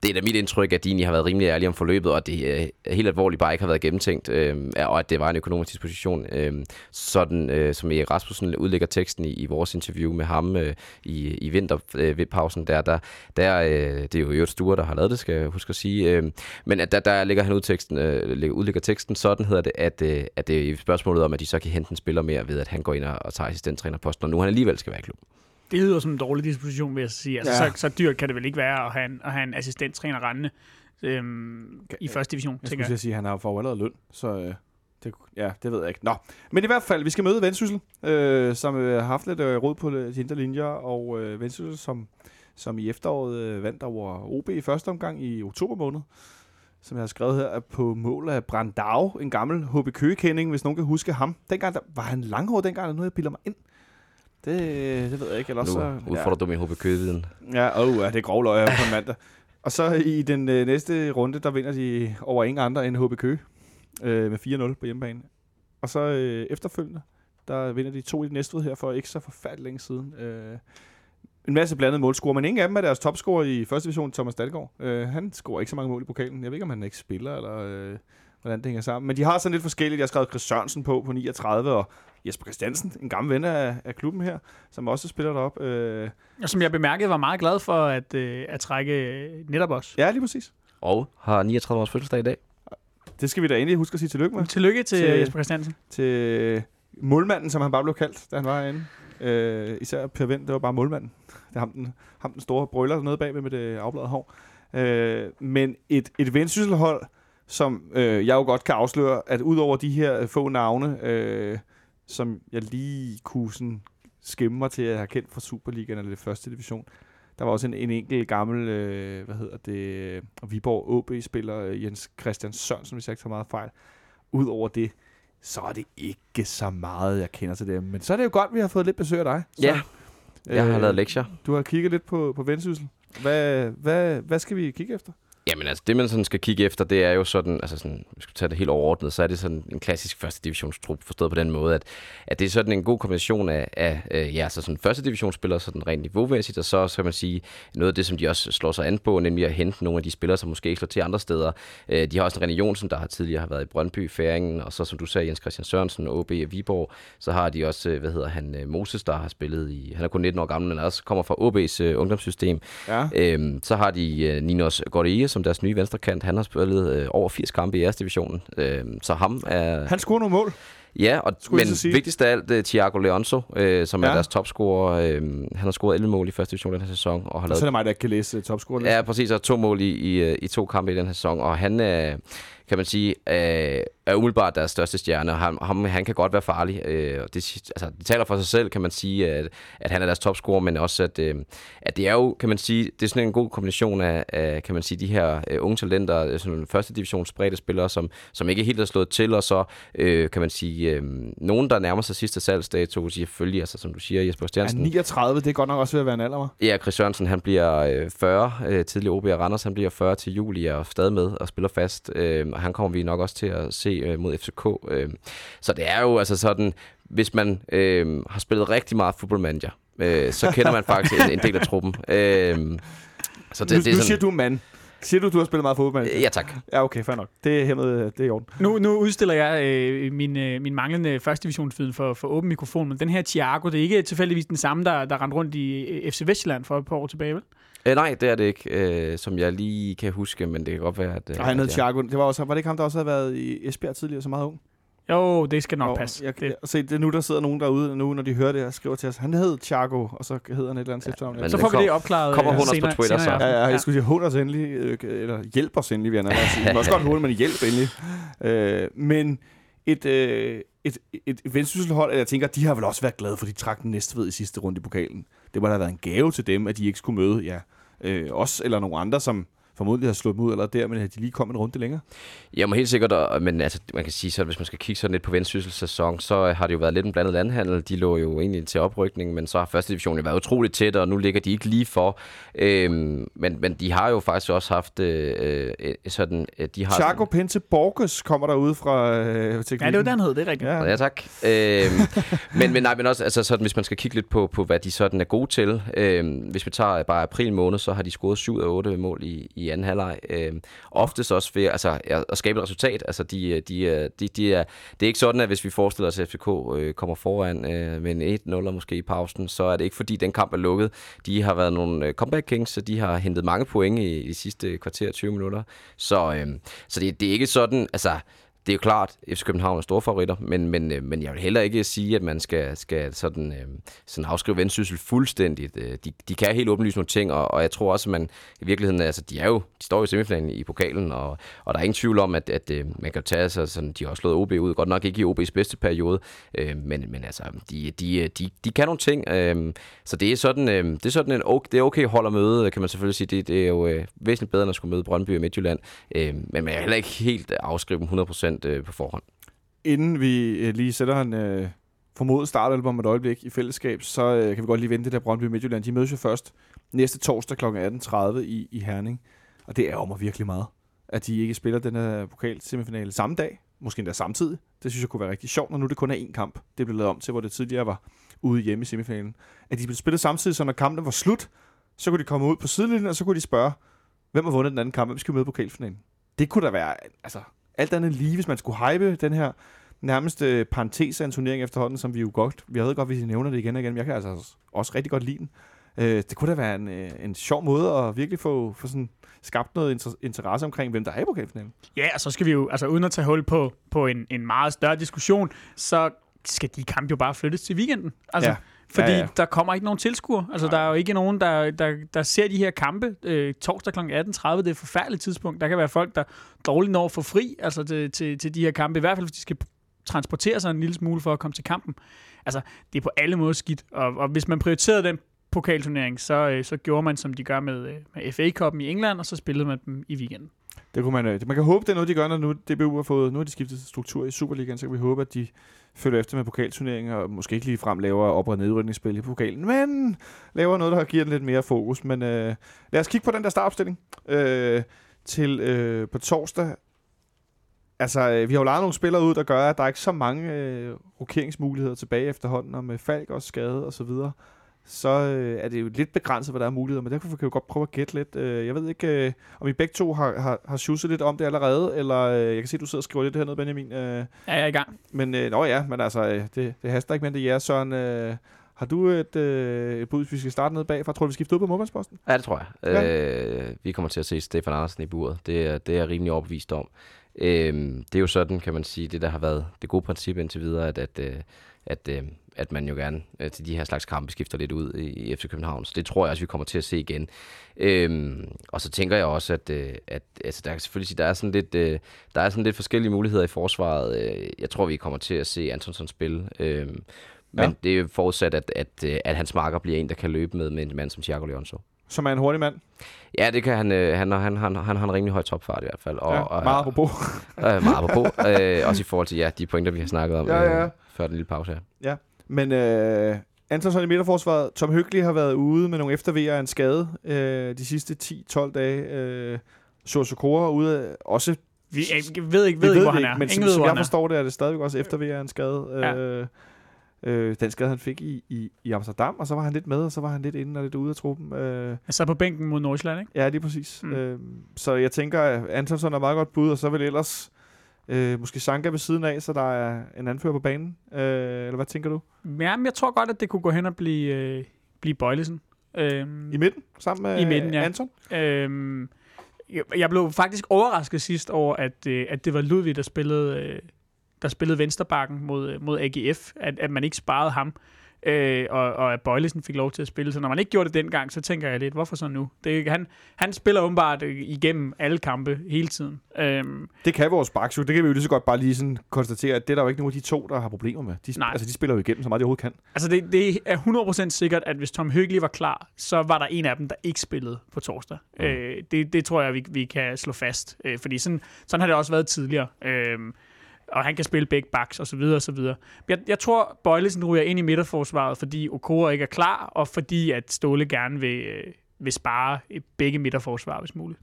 D: det er da mit indtryk, at de egentlig har været rimelig ærlige om forløbet, og at det øh, helt alvorligt bare ikke har været gennemtænkt, øh, og at det var en økonomisk disposition. Øh, sådan øh, som Erik Rasmussen udlægger teksten i, i vores interview med ham øh, i, i vinterpausen, øh, der, der, der øh, det er jo Jørgen Sture, der har lavet det, skal jeg huske at sige, øh, men at der, der ligger han ud teksten, øh, udlægger teksten, sådan hedder det, at, øh, at det er spørgsmålet om, at de så kan hente en spiller mere ved, at han går ind og, og tager assistenttrænerposten, og nu han alligevel skal være i klubben
C: det lyder som en dårlig disposition, vil jeg sige. Altså, ja. så, så dyrt kan det vel ikke være at have en, at have en assistenttræner rendende øhm, i første division,
B: jeg tænker jeg. sige, at han har fået allerede løn, så øh, det, ja, det ved jeg ikke. Nå, men i hvert fald, vi skal møde Vendsyssel, øh, som øh, har haft lidt øh, råd på de indre linjer, og øh, Vendsyssel, som, som i efteråret øh, vandt over OB i første omgang i oktober måned som jeg har skrevet her, er på mål af Brandau, en gammel HB Køge-kending, hvis nogen kan huske ham. Dengang der, var han langhåret dengang, og nu jeg piller mig ind. Det, det ved jeg ikke. Eller
D: nu
B: så,
D: udfordrer ja. du min HB Køge-viden.
B: Ja, oh, ja, det er grovløg på mandag. Og så i den øh, næste runde, der vinder de over ingen andre end HB Køge øh, med 4-0 på hjemmebane. Og så øh, efterfølgende, der vinder de to i det næste her for ikke så forfærdeligt længe siden. Øh, en masse blandede målscorer, men ingen af dem er deres topscorer i første division, Thomas Dalgaard. Øh, han scorer ikke så mange mål i pokalen. Jeg ved ikke, om han ikke spiller, eller øh, hvordan det hænger sammen. Men de har sådan lidt forskelligt. Jeg har skrevet Chris Sørensen på på 39, og Jesper Christiansen, en gammel ven af, af klubben her, som også spiller derop. Øh.
C: Og som jeg bemærkede, var meget glad for at, øh, at trække netop os.
B: Ja, lige præcis.
D: Og har 39 års fødselsdag i dag.
B: Det skal vi da endelig huske at sige tillykke med.
C: Tillykke til, til Jesper Christiansen.
B: Til målmanden, som han bare blev kaldt, da han var herinde. Øh, især Per Vind, det var bare målmanden. Det er ham den, ham den store brøller nede bagved med det afbladede hår. Øh, men et, et vendsysselhold, som øh, jeg jo godt kan afsløre, at ud over de her få navne, øh, som jeg lige kunne sådan mig til at have kendt fra Superligaen eller det første division, Der var også en, en enkelt gammel, øh, hvad hedder det, Viborg OB-spiller, øh, Jens Christian Sørensen, hvis jeg ikke tager meget fejl. Udover det, så er det ikke så meget, jeg kender til dem. Men så er det jo godt, at vi har fået lidt besøg af dig. Så,
D: Ja, jeg har lavet lektier.
B: Du har kigget lidt på, på vendsyssel. Hvad, hvad, hvad skal vi kigge efter?
D: Jamen altså, det man sådan skal kigge efter, det er jo sådan, altså sådan, vi skal tage det helt overordnet, så er det sådan en klassisk første divisionstrup, forstået på den måde, at, at det er sådan en god kombination af, af øh, ja, så sådan første divisionsspillere, sådan rent niveaumæssigt, og så skal man sige noget af det, som de også slår sig an på, nemlig at hente nogle af de spillere, som måske ikke slår til andre steder. Øh, de har også en René Jonsen, der har tidligere har været i Brøndby, Færingen, og så som du sagde, Jens Christian Sørensen, OB og Viborg, så har de også, øh, hvad hedder han, Moses, der har spillet i, han er kun 19 år gammel, men også kommer fra OB's ungdomssystem.
B: Ja.
D: Øhm, så har de Ninos Gordeie som deres nye venstrekant. Han har spillet øh, over 80 kampe i jeres divisionen. Øhm, så ham er...
B: Han scorer nogle mål.
D: Ja, og,
B: Skulle
D: men vigtigst af alt, øh, Thiago Leonso, øh, som ja. Er deres topscorer. Øh, han har scoret 11 mål i første division den her sæson. Og har
B: Så er det mig, der ikke kan læse uh, topscorer.
D: Ja, præcis, og to mål i, i, øh, i to kampe i den her sæson, og han er, kan man sige, er, er umiddelbart deres største stjerne, og han, ham, han kan godt være farlig. Øh, og det, altså, det taler for sig selv, kan man sige, at, at han er deres topscorer, men også, at, øh, at det er jo, kan man sige, det er sådan en god kombination af, af kan man sige, de her øh, unge talenter, øh, sådan første divisions spredte spillere, som, som ikke helt er slået til, og så, øh, kan man sige, øh, nogen, der nærmer sig sidste salgsdato, selvfølgelig, altså som du siger, Jesper
B: Ja,
D: Stjernsen.
B: 39, det er godt nok også ved at være en alder, hva'?
D: Ja, Chris Sørensen, han bliver øh, 40, øh, tidligere OB og Randers, han bliver 40 til juli og er stadig med og spiller fast. Øh, og han kommer vi nok også til at se øh, mod FCK. Øh, så det er jo altså sådan, hvis man øh, har spillet rigtig meget fodboldmanager, øh, så kender man faktisk en, en del af truppen. Øh, så
B: Det,
D: det,
B: nu,
D: det er
B: nu siger
D: sådan,
B: du mand. Siger du, du har spillet meget fodbold?
D: Ja, tak.
B: Ja, okay, fair nok. Det er hermed, det er i orden.
C: Nu, nu udstiller jeg øh, min, øh, min manglende første divisionsviden for, for åben mikrofon, men den her Thiago, det er ikke tilfældigvis den samme, der, der rendte rundt i øh, FC Vestjylland for et par år tilbage, vel?
D: Øh, nej, det er det ikke, øh, som jeg lige kan huske, men det kan godt være, at... Øh,
B: Og han hed Thiago. Det var, også, var det ikke ham, der også havde været i Esbjerg tidligere, så meget ung?
C: Jo, det skal nok
B: Jo,
C: passe.
B: Jeg,
C: det,
B: jeg, se, det er nu, der sidder nogen derude nu, når de hører det og skriver til os. Han hed Thiago, og så hedder han et eller andet ja, efternavn.
C: så får vi det opklaret
D: kommer hun også på
C: senere,
D: Twitter,
C: senere
D: så.
B: Ja, ja, jeg skulle sige, hund os endelig, øh, eller hjælp os endelig, vil jeg nærmere sige. Også godt hurtigt, men hjælp endelig. Øh, men et, øh, et, et, et vendsysselhold, jeg tænker, de har vel også været glade, for de trak den næste ved i sidste runde i pokalen. Det må da have været en gave til dem, at de ikke skulle møde ja, øh, os eller nogen andre, som formodentlig har slået dem ud eller der, men at de lige kom en runde længere.
D: Jeg må helt sikkert, og- men altså, man kan sige, så hvis man skal kigge sådan lidt på Vendsyssels sæson, så har det jo været lidt en blandet landhandel. De lå jo egentlig til oprykning, men så har første division jo været utroligt tæt, og nu ligger de ikke lige for. Øhm, men, men de har jo faktisk også haft øh, øh, sådan... øh, De har
B: Thiago Pente Borges kommer derude fra øh, teknikken.
C: Ja, det var den hed, det er rigtigt.
B: Ja,
D: Ja, tak. Øhm, men, men nej, men også, altså, sådan, hvis man skal kigge lidt på, på hvad de sådan er gode til. Øhm, hvis vi tager bare april måned, så har de scoret 7 af 8 mål i, i i anden halvleg. Øh, oftest også ved altså, at skabe et resultat. Altså, de, øh, de, øh, de, de er, det er ikke sådan, at hvis vi forestiller os, at FCK øh, kommer foran øh, med en 1-0 måske i pausen, så er det ikke fordi, den kamp er lukket. De har været nogle øh, comeback kings, så de har hentet mange point i, i de sidste kvarter 20 minutter. Så, øh, så det, det er ikke sådan, altså det er jo klart, at FC København er store favoritter, men, men, øh, men jeg vil heller ikke sige, at man skal, skal sådan, øh, sådan afskrive vendsyssel fuldstændigt. Øh, de, de kan helt åbenlyse nogle ting, og, og jeg tror også, at man i virkeligheden, altså de, er jo, de står jo i semifinalen i pokalen, og, og der er ingen tvivl om, at, at man kan tage sig sådan, de har også slået OB ud, godt nok ikke i OB's bedste periode, øh, men, men altså, de, de, de, de kan nogle ting, øh, så det er sådan, øh, det er sådan en okay, det er okay hold at møde, kan man selvfølgelig sige, det, det er jo øh, væsentligt bedre, end at skulle møde Brøndby og Midtjylland, øh, men man kan heller ikke helt afskrive dem 100% øh, på forhånd.
B: Inden vi øh, lige sætter en øh, formodet startalbum et øjeblik i fællesskab, så øh, kan vi godt lige vente det der Brøndby Midtjylland. De mødes jo først næste torsdag kl. 18.30 i, i Herning. Og det er mig virkelig meget, at de ikke spiller den her pokal-semifinale samme dag. Måske endda samtidig. Det synes jeg kunne være rigtig sjovt, når nu det kun er én kamp. Det blev lavet om til, hvor det tidligere var ude hjemme i semifinalen. At de blev spillet samtidig, så når kampen var slut, så kunne de komme ud på sidelinjen, og så kunne de spørge, hvem har vundet den anden kamp? Hvem skal møde pokalfinalen? Det kunne da være, altså, alt andet lige, hvis man skulle hype den her nærmest øh, parentes af en turnering efterhånden, som vi jo godt, vi havde godt, hvis I nævner det igen og igen, men jeg kan altså også- også rigtig godt lide den. Øh, det kunne da være en, øh, en sjov måde at virkelig få, få sådan skabt noget inter- interesse omkring, hvem der er i pokalfinalen.
C: Ja, og så skal vi jo, altså uden at tage hul på, på en, en meget større diskussion, så skal de kampe jo bare flyttes til weekenden. Altså,
B: Ja.
C: Fordi
B: Ja,
C: ja, der kommer ikke nogen tilskuere. Altså, der er jo ikke nogen, der, der, der ser de her kampe øh, torsdag kl. 18.30. Det er et forfærdeligt tidspunkt. Der kan være folk, der dårligt når få fri altså, til, til, til de her kampe. I hvert fald, hvis de skal transportere sig en lille smule for at komme til kampen. Altså, det er på alle måder skidt. Og, og hvis man prioriterede den pokalturnering, så, øh, så gjorde man, som de gør med, øh, med FA Cup'en i England, og så spillede man dem i weekenden.
B: Det kunne man, øh, man kan håbe, det er noget, de gør, når nu DBU har fået, nu har de skiftet struktur i Superligaen, så kan vi håbe, at de følger efter med pokalturneringer, og måske ikke lige frem laver op- og nedrykningsspil i pokalen, men laver noget, der giver den lidt mere fokus. Men øh, lad os kigge på den der startopstilling øh, til øh, på torsdag. Altså, øh, vi har jo lejet nogle spillere ud, der gør, at der er ikke så mange øh, rokeringsmuligheder tilbage efterhånden, og med Falk også skade og så videre så øh, er det jo lidt begrænset, hvad der er muligheder, men derfor kan vi jo godt prøve at gætte lidt. Øh, jeg ved ikke, øh, om I begge to har, har, har sjusset lidt om det allerede, eller øh, jeg kan se, at du sidder og skriver lidt hernede, Benjamin. Øh,
C: ja, jeg er i gang.
B: Men, øh, nå ja, men altså, øh, det, det haster ikke, men det er Søren. Øh, har du et, øh, et bud, hvis vi skal starte ned bagfra? Tror du, vi skifter ud på målmandsposten?
D: Ja, det tror jeg. Ja. Øh, vi kommer til at se Stefan Andersen i buret. Det er, det er jeg rimelig overbevist om. Øh, det er jo sådan, kan man sige, det der har været det gode princip indtil videre, at, at, øh, at, at at man jo gerne øh, til de her slags kampe skifter lidt ud i, i FC København. Så det tror jeg også, vi kommer til at se igen. Øhm, og så tænker jeg også, at, øh, at altså, der, kan selvfølgelig sige, der, er sådan lidt, øh, der er sådan lidt forskellige muligheder i forsvaret. Øh, jeg tror, vi kommer til at se Antonsson spille. Øh, men ja. det er jo forudsat, at, at, øh, at hans marker bliver en, der kan løbe med, med en mand som Thiago Leonso.
B: Som er en hurtig mand?
D: Ja, det kan han. Øh, han, han, han, han har en rimelig høj topfart i hvert fald. Og,
B: ja, meget apropos.
D: øh, meget apropos. øh, også i forhold til ja, de pointer, vi har snakket om
B: ja, ja, ja.
D: Øh, før den lille pause her.
B: Ja, men øh, Antonsson i midterforsvaret, Tom Hyggelig har været ude med nogle eftervejer af en skade øh, de sidste 10-12 dage. Øh, Sosokora ude også...
C: Vi jeg ved ikke, ved ikke hvor han er.
B: Men Ingen som, som jeg forstår det, er det stadigvæk også eftervejer af en skade. Ja. Øh, øh, den skade, han fik i, i, i Amsterdam, og så var han lidt med, og så var han lidt inde og lidt ude af truppen. Øh.
C: Altså på bænken mod Nordsjælland, ikke?
B: Ja, lige præcis. Mm. Øh, så jeg tænker, at Antonsson er meget godt bud, og så vil ellers Øh, måske Sanka ved siden af, så der er en anfører på banen. Øh, eller hvad tænker du?
C: Ja, men jeg tror godt, at det kunne gå hen og blive, øh, blive Bøjlesen.
B: Øh, I midten? Sammen med
C: I midten, ja.
B: Anton?
C: Øh, jeg blev faktisk overrasket sidst over, at, øh, at det var Ludvig, der spillede, øh, der spillede vensterbakken mod, mod AGF. At, at man ikke sparede ham øh, og, og at Bøjlesen fik lov til at spille. Så når man ikke gjorde det dengang, så tænker jeg lidt, hvorfor så nu? Det, han, han spiller åbenbart øh, igennem alle kampe hele tiden. Øhm,
B: det kan vores baks Det kan vi jo lige så godt bare lige sådan konstatere, at det er der jo ikke nogen af de to, der har problemer med. De, Nej. Altså, de spiller jo igennem så meget, de overhovedet kan.
C: Altså, det, det er 100% sikkert, at hvis Tom Høgli var klar, så var der en af dem, der ikke spillede på torsdag. Mm. Øh, det, det tror jeg, vi, vi kan slå fast. Øh, fordi sådan, sådan har det også været tidligere. Øh, og han kan spille begge backs og så videre og så videre. Jeg, jeg tror, Bøjlesen ryger ind i midterforsvaret, fordi Okora ikke er klar, og fordi at Ståle gerne vil, øh, vil spare begge midterforsvar, hvis muligt.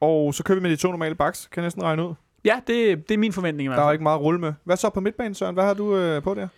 B: Og så kører vi med de to normale backs, kan jeg næsten regne ud.
C: Ja, det, det er min forventning i hvert
B: fald. Der er ikke meget at rulle med. Hvad så på midtbanen, Søren? Hvad har du øh, på der?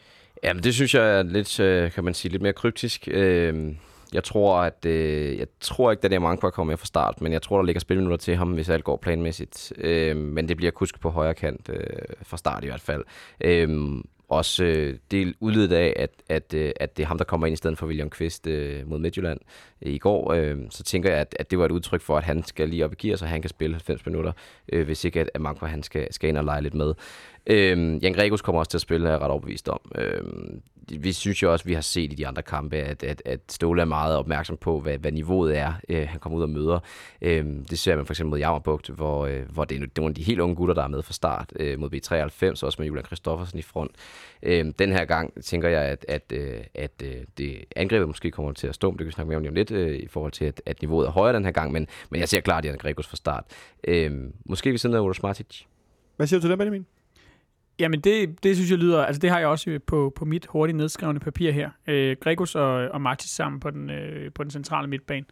D: Jamen, det synes jeg er lidt, øh, kan man sige, lidt mere kryptisk. Øh, jeg tror, at øh, jeg tror ikke, at det er mange, der kommer med fra start, men jeg tror, der ligger spilminutter til ham, hvis alt går planmæssigt. Øh, men det bliver kusk på højre kant øh, fra start i hvert fald. Øh, også øh, det udledet af, at, at, øh, at det er ham, der kommer ind i stedet for William Kvist øh, mod Midtjylland øh, i går. Øh, så tænker jeg, at, at det var et udtryk for, at han skal lige op i gear, så han kan spille 90 minutter, øh, hvis ikke at, at Manko han skal, skal ind og lege lidt med. Øh, Jan Gregus kommer også til at spille, er jeg ret overbevist om. Øhm, vi synes jo også, vi har set i de andre kampe, at, at, at Ståle er meget opmærksom på, hvad, hvad niveauet er, øh, han kommer ud og møder. Øhm, det ser man for eksempel mod Jammerbugt, hvor, øh, hvor det er nogle af de helt unge gutter, der er med fra start, øh, mod B93, også med Julian Kristoffersen i front. Øhm, den her gang tænker jeg, at, at, øh, at øh, det angrebet måske kommer til at stå, det kan vi snakke mere om lige om lidt, øh, i forhold til, at, at niveauet er højere den her gang, men, men jeg ser klart Jan Gregus fra start. Øhm, måske vi siden af Ola Smartic.
B: Hvad siger du til den, Benjamin?
C: Jamen, det, det synes jeg lyder... Altså, det har jeg også på, på mit hurtigt nedskrevne papir her. Øh, Gregos og, og Martis sammen på den, øh, på den centrale midtbane.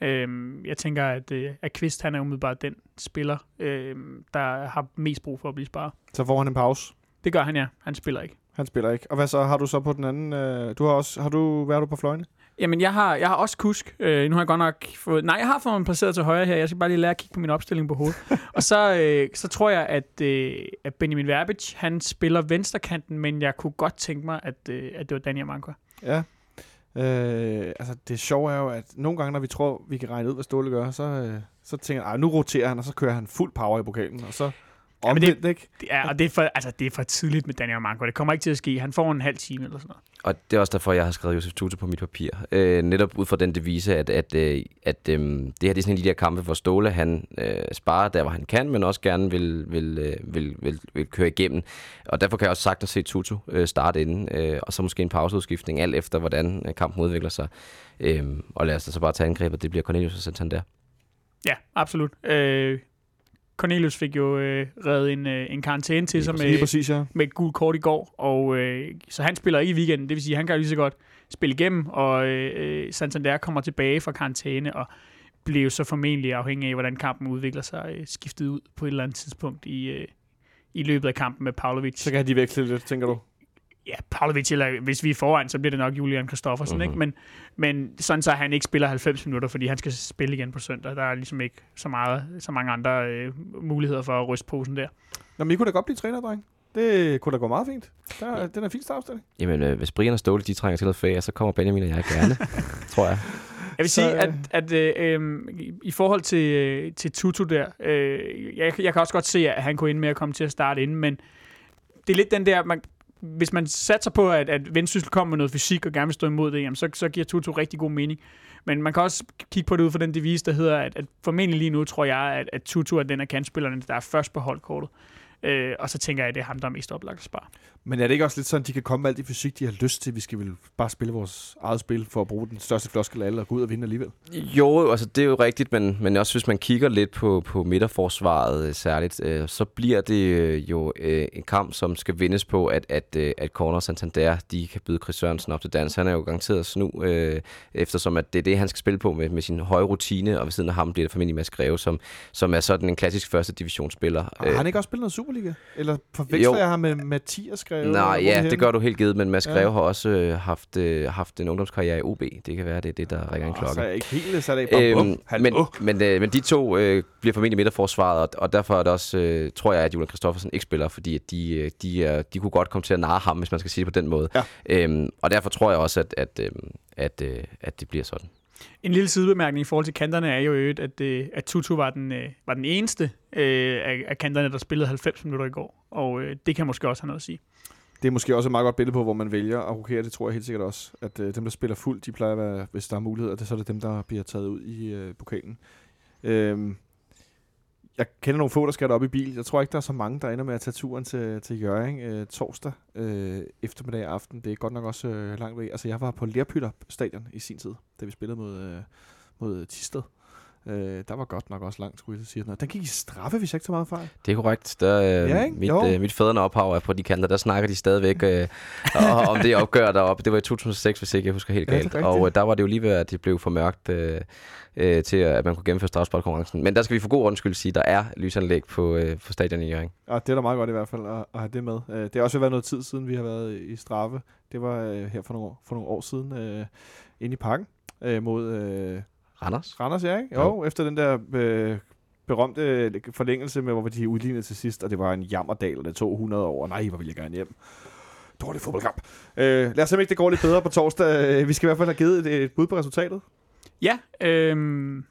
C: Øh, jeg tænker, at, øh, at Kvist, han er umiddelbart den spiller, øh, der har mest brug for at blive sparet.
B: Så får han en pause?
C: Det gør han, ja. Han spiller ikke.
B: Han spiller ikke. Og hvad så har du så på den anden? Øh, du har også... Har du... været du på fløjene?
C: Jamen, jeg har, jeg har også kusk. Øh, nu har jeg godt nok fået... Nej, jeg har fået mig placeret til højre her. Jeg skal bare lige lære at kigge på min opstilling på hovedet. og så, øh, så tror jeg, at, øh, at Benjamin Verbic, han spiller venstrekanten, men jeg kunne godt tænke mig, at, øh, at det var Daniel Manko.
B: Ja. Øh, altså, det sjove er jo, at nogle gange, når vi tror, vi kan regne ud, hvad Ståle gør, så, øh, så tænker jeg, nu roterer han, og så kører han fuld power i pokalen, og så Omvendt, ikke?
C: Det er, og det er, for, altså, det er for tidligt med Daniel Manko. Det kommer ikke til at ske. Han får en halv time eller sådan noget.
D: Og det er også derfor, jeg har skrevet Josef Tutu på mit papir. Øh, netop ud fra den devise, at, at, øh, at øh, det her det er sådan en af de der kampe, hvor Ståle han øh, sparer der, hvor han kan, men også gerne vil, vil, øh, vil, vil, vil køre igennem. Og derfor kan jeg også sagtens se Tutu øh, starte inden, øh, og så måske en pauseudskiftning, alt efter hvordan øh, kampen udvikler sig. Øh, og lad os da så bare tage angrebet, det bliver Cornelius og Santander.
C: Ja, absolut. Øh, Cornelius fik jo øh, reddet en, øh, en karantæne til sig med,
B: præcis, ja.
C: med et gult kort i går, og øh, så han spiller ikke i weekenden. Det vil sige, at han kan lige så godt spille igennem, og øh, Santander kommer tilbage fra karantæne, og bliver jo så formentlig afhængig af, hvordan kampen udvikler sig, øh, skiftet ud på et eller andet tidspunkt i, øh, i løbet af kampen med Pavlovic.
B: Så kan de veksle lidt, tænker du?
C: Ja, Pavlovic, eller hvis vi er foran, så bliver det nok Julian Kristoffersen,
D: Mhm.
C: ikke? Men, men sådan så han ikke spiller 90 minutter, fordi han skal spille igen på søndag. Der er ligesom ikke så, meget, så mange andre øh, muligheder for at ryste posen der.
B: Nå, men I kunne da godt blive træner, dreng. Det kunne da gå meget fint. Der, den er fint startopstilling.
D: Jamen, øh, hvis Brian og Ståle de trænger til noget ferie, så kommer Benjamin og jeg gerne, tror jeg.
C: Jeg vil
B: Så,
C: sige,
B: øh,
C: at, at øh, øh, i- i forhold til, øh, til Tutu der, øh, jeg, jeg kan også godt se, at han kunne ind med at komme til at starte inden, men det er lidt den der, man, hvis man satser på, at, at Vendsyssel kommer med noget fysik og gerne vil stå imod det, jamen så, så giver Tutu rigtig god mening. Men man kan også kigge på det ud fra den devise, der hedder, at, at formentlig lige nu tror jeg, at, at Tutu er den af kantspillerne, der er først på holdkortet. Øh, og så tænker jeg, at det er ham, der er mest oplagt at spare.
B: Men er det ikke også lidt sådan, at de kan komme med alt det fysik, de har lyst til? Vi skal vel bare spille vores eget spil for at bruge den største floskel af alle og gå ud og vinde alligevel.
D: Jo, altså det er jo rigtigt, men, men også hvis man kigger lidt på, på midterforsvaret øh, særligt, øh, så bliver det øh, jo øh, en kamp, som skal vindes på, at, at, øh, at Corner Santander, de kan byde Chris Sørensen op til dans. Han er jo garanteret at snu, øh, eftersom at det er det, han skal spille på med, med sin høje rutine, og ved siden af ham bliver det formentlig Mads Greve, som, som er sådan en klassisk første divisionsspiller.
B: Har han ikke også spillet noget Superliga? Eller forveksler
D: jo.
B: jeg ham med Mathias Greve?
D: Nej, ja, det gør du helt givet, men Mads
B: Ja.
D: Greve har også øh, haft, øh, haft en ungdomskarriere i OB. Det kan være, det er det, der ringer en klokke.
B: Så er jeg ikke helt sat af. Bare,
D: Øhm,
B: øhm, hallo.
D: men, men, øh, men de to øh, bliver formentlig midterforsvaret, og, og derfor er det også, øh, tror jeg, at Julian Kristoffersen ikke spiller, fordi at de, øh, de, er, de kunne godt komme til at narre ham, hvis man skal sige det på den måde.
B: Ja.
D: Øhm, og derfor tror jeg også, at, at, øh, at, øh, at det bliver sådan.
C: En lille sidebemærkning i forhold til kanterne er jo øvrigt, at, øh, at Tutu var den, øh, var den eneste øh, af, af kanterne, der spillede 90 minutter i går. Og øh, det kan måske også have noget at sige.
B: Det er måske også et meget godt billede på, hvor man vælger at rokere. Det tror jeg helt sikkert også. At øh, dem, der spiller fuld, de plejer at være, hvis der er muligheder, det, så er det dem, der bliver taget ud i øh, pokalen. Øhm, jeg kender nogle få, der skal op i bil. Jeg tror ikke, der er så mange, der ender med at tage turen til, til Jørgen øh, torsdag øh, eftermiddag og aften. Det er godt nok også øh, langt væk. Altså, jeg var på Lerpytter stadion i sin tid, da vi spillede mod, øh, mod Tisted. Øh, der var godt nok også langt, skulle jeg sige. Den gik i straffe, hvis jeg ikke tager meget fejl.
D: Det er korrekt. Der, øh,
B: Ja, ikke?
D: mit,
B: Jo.
D: øh, mit fædrende ophav er på de kanter. Der snakker de stadigvæk øh, om det opgør deroppe. Det var i 2006, hvis ikke jeg husker helt
B: Ja,
D: galt.
B: rigtigt.
D: og øh, der var det jo lige ved, at det blev for mørkt øh, øh, til, at man kunne gennemføre strafsportkonkurrencen. Men der skal vi for god ordens skyld sige, at der er lysanlæg på, øh, på stadion i Jørgen.
B: Og det er da meget godt i hvert fald at, at have det med. Øh, Det har også været noget tid siden, vi har været i straffe. Det var øh, her for nogle, år, for nogle år siden øh, inde i parken øh, mod øh,
D: Randers?
B: Randers, ja, ikke? Jo,
D: Jo.
B: efter den der øh, berømte forlængelse med, hvor de udlignede til sidst, og det var en jammerdal, og det tog 100 år. Nej, hvor ville jeg gerne hjem. Dårlig fodboldkamp. Øh, lad os se, om ikke det går lidt bedre på torsdag. Øh, Vi skal i hvert fald have givet et, et bud på resultatet.
C: Ja, øhm...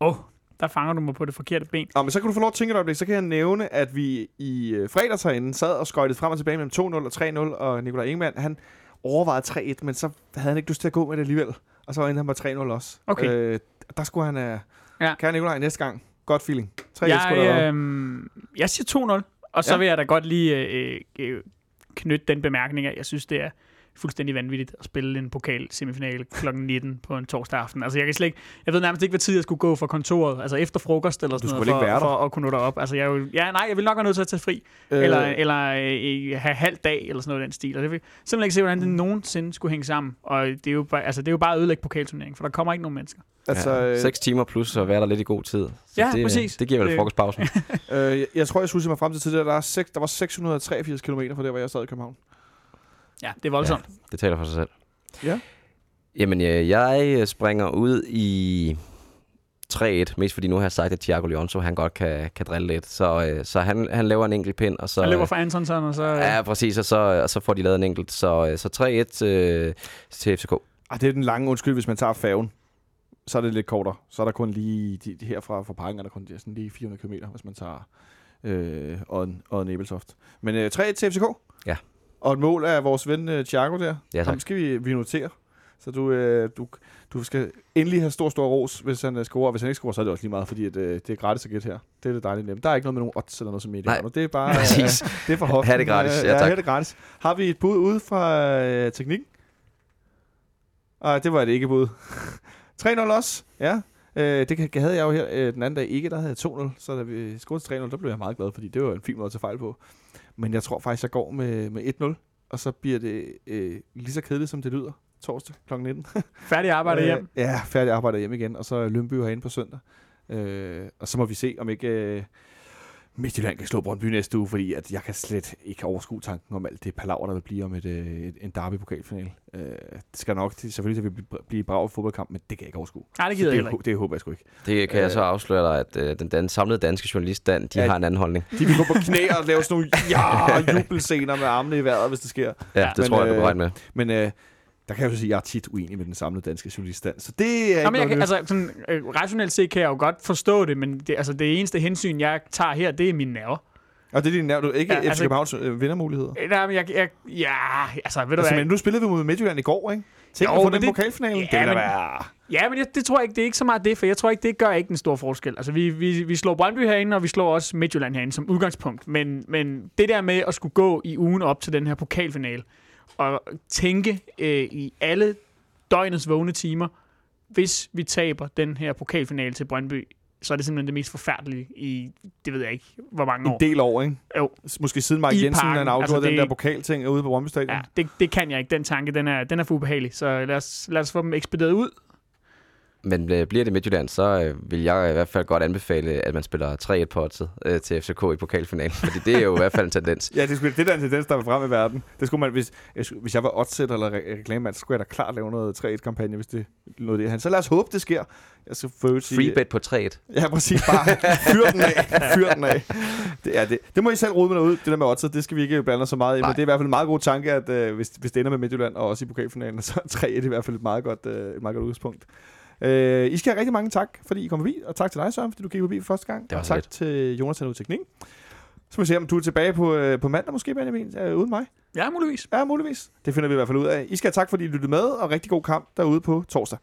C: Åh, oh, der fanger du mig på det forkerte ben.
B: Nå, men så kan du få lov at tænke et øjeblik. Så kan jeg nævne, at vi i øh, fredags herinde sad og skøjtede frem og tilbage mellem 2-0 og 3-0, og Nikolaj Ingemann, han overvejede 3-1, men så havde han ikke lyst til at gå med det alligevel. Og så endte han på 3-0 også.
C: Okay.
B: Øh, der skulle han... Øh,
C: Ja.
B: Kære Nikolaj, næste gang. Godt feeling. 3-1 skulle der
C: Jeg,
B: være.
C: øhm, jeg siger 2-0, og så
B: Ja.
C: vil jeg da godt lige øh, øh, knytte den bemærkning af, jeg synes, det er fuldstændig vanvittigt at spille en pokal semifinale kl. 19 på en torsdag aften. Altså, jeg kan slet ikke, jeg ved nærmest ikke, hvad tid jeg skulle gå fra kontoret, altså efter frokost eller sådan noget, for,
B: der?
C: for at kunne nå derop. Altså, jeg jo, ja, nej, jeg vil nok være nødt til at tage fri,
B: Øh,
C: eller, eller øh, have halv dag, eller sådan noget i den stil. Og det vil simpelthen ikke se, hvordan det nogensinde skulle hænge sammen. Og det er jo bare, altså, det er jo bare at ødelægge pokalturneringen, for der kommer ikke nogen mennesker.
B: altså,
D: ja,
B: øh,
D: 6 timer plus og være der lidt i god tid. Så
C: Ja,
D: det,
C: præcis.
D: Det giver vel
C: Det-
D: frokostpausen.
B: øh, jeg, jeg tror, jeg skulle mig frem til tidligere. Der, er seks, der var 683 km fra der, hvor jeg sad i København.
C: Ja, det er voldsomt.
D: Det taler for sig selv.
B: Ja.
D: Jamen, øh, jeg springer ud i 3-1, mest fordi nu har jeg sagt, at Thiago Leonso, han godt kan, kan drille lidt. Så, øh, så han, han laver en enkelt pind, og så...
C: Jeg løber fra Antonsson, og så...
D: Ja, præcis, og så, og så får de lavet en enkelt. Så, øh, så 3-1 øh, til FCK.
B: Ah, det er den lange undskyld, hvis man tager færgen. Så er det lidt kortere. Så er der kun lige, de, de herfra fra parken er der kun sådan lige 400 km, hvis man tager øh, Odden, Odden Ebeltoft. Men øh, 3-1 til FCK.
D: Ja.
B: Og et mål af vores ven øh, Thiago der.
D: Ja, tak.
B: Ham skal vi, vi notere. Så du, øh, du, du skal endelig have stor, stor ros, hvis han øh, scorer. Hvis han ikke scorer, så er det også lige meget, fordi at, øh, det er gratis at gætte her. Det er det dejligt nemt. Der er ikke noget med nogen odds eller noget som
D: Nej,
B: medier. Det er bare øh,
D: præcis.
B: det er for hoften.
D: Ha' det gratis. Ja,
B: Ja,
D: tak.
B: ha' det gratis. Har vi et bud ude fra øh, teknikken? Ah, det var et ikke bud. 3-0 også. Ja. Øh, det havde jeg jo her øh, den anden dag ikke. Der havde jeg 2-0. Så da vi scorede til 3-0, der blev jeg meget glad, fordi det var en fin måde at tage fejl på. Men jeg tror faktisk, jeg går med, med 1-0. Og så bliver det øh, lige så kedeligt, som det lyder torsdag kl. 19.
C: Færdig arbejde hjem.
B: Øh, ja, færdig arbejde hjem igen. Og så Lønby herinde på søndag. Øh, og så må vi se, om ikke øh, Midtjylland kan slå Brøndby næste uge, fordi at jeg kan slet ikke overskue tanken om alt det palaver, der vil blive om et, øh, et, en derby-pokalfinale. Øh, det skal nok, det, selvfølgelig det vil blive- blive brav fodboldkamp, men det kan jeg ikke overskue.
C: Nej, det gider jeg
B: det,
C: ikke.
B: det håber jeg sgu ikke.
D: Det kan jeg så afsløre dig, at øh, den dan- samlede danske journaliststand, de
B: Ja.
D: har en anden holdning.
B: De vil gå på knæ og lave sådan nogle ja, jubelscener med armene i vejret, hvis det sker.
D: Ja, det
B: Men,
D: tror jeg, du
B: øh,
D: med.
B: Men øh, der kan jeg jo sige, at jeg er tit uenig med den samlede danske journaliststand. Så det er ikke
C: Jamen, jeg
B: noget
C: kan, altså, sådan, øh, rationelt set kan jeg jo godt forstå det, men det, altså, det eneste hensyn, jeg tager her, det er mine nerver.
B: Og det er din nerv, du ikke
C: Ja,
B: FC
C: altså-
B: Københavns øh, vindermuligheder.
C: Øh, Nej, men jeg, jeg, ja, altså, ved du
B: Altså,
C: hvad?
B: men nu spillede vi mod Midtjylland i går, ikke? Tænk
C: Jo,
B: at få
C: men
B: den
C: det-
B: pokalfinalen.
C: Ja,
B: det
C: men-
B: være...
C: Ja, men jeg, det tror jeg ikke, det er ikke så meget det, for jeg tror ikke, det gør ikke en stor forskel. Altså, vi, vi, vi slår Brøndby herinde, og vi slår også Midtjylland herinde som udgangspunkt. Men, men det der med at skulle gå i ugen op til den her pokalfinale, og tænke øh, i alle døgnets vågne timer, hvis vi taber den her pokalfinale til Brøndby, så er det simpelthen det mest forfærdelige i, det ved jeg ikke, hvor mange år.
B: En del år, ikke?
C: Jo.
B: Måske siden Mark
C: I
B: Jensen
C: parken.
B: han afgjorde
C: Altså,
B: den der pokalting ude på Brøndby Stadion.
C: Ja, det, det kan jeg ikke. Den tanke, den er, den er for ubehagelig. Så lad os, lad os få dem ekspederet ud.
D: Men øh, bliver det Midtjylland, så øh, vil jeg i hvert fald godt anbefale, at man spiller 3-1 på øh, til FCK i pokalfinalen. Fordi det er jo i hvert fald en tendens.
B: Ja, det, skulle, det er den tendens, der er frem i verden. Det skulle man, hvis, hvis jeg var oddsetter eller re- reklamemand, så skulle jeg da klart lave noget 3-1-kampagne, hvis det noget det. Han. Så lad os håbe, det sker. Jeg skal øvrigt sige,
D: Freebet på 3-1.
B: Ja, præcis. Bare fyr den af. Fyr den af. Det, er det. det må I selv rode med ud, det der med oddset. Det skal vi ikke blande os så meget i. Men
D: Nej.
B: det er i hvert fald en meget god tanke, at øh, hvis, hvis det ender med Midtjylland og også i pokalfinalen, så er 3-1 i hvert fald et meget godt, øh, et meget godt udgangspunkt. Øh, I skal have rigtig mange tak, fordi I kom forbi. Og tak til dig, Søren, fordi du gik forbi for første gang.
D: Det var
B: og tak
D: lidt.
B: til Jonathan ud Teknik. Så må vi se, om du er tilbage på, øh, på mandag måske, Benjamin, øh, uden mig.
C: Ja, muligvis.
B: Ja, muligvis. Det finder vi i hvert fald ud af. I skal have tak, fordi I lyttede med, og rigtig god kamp derude på torsdag.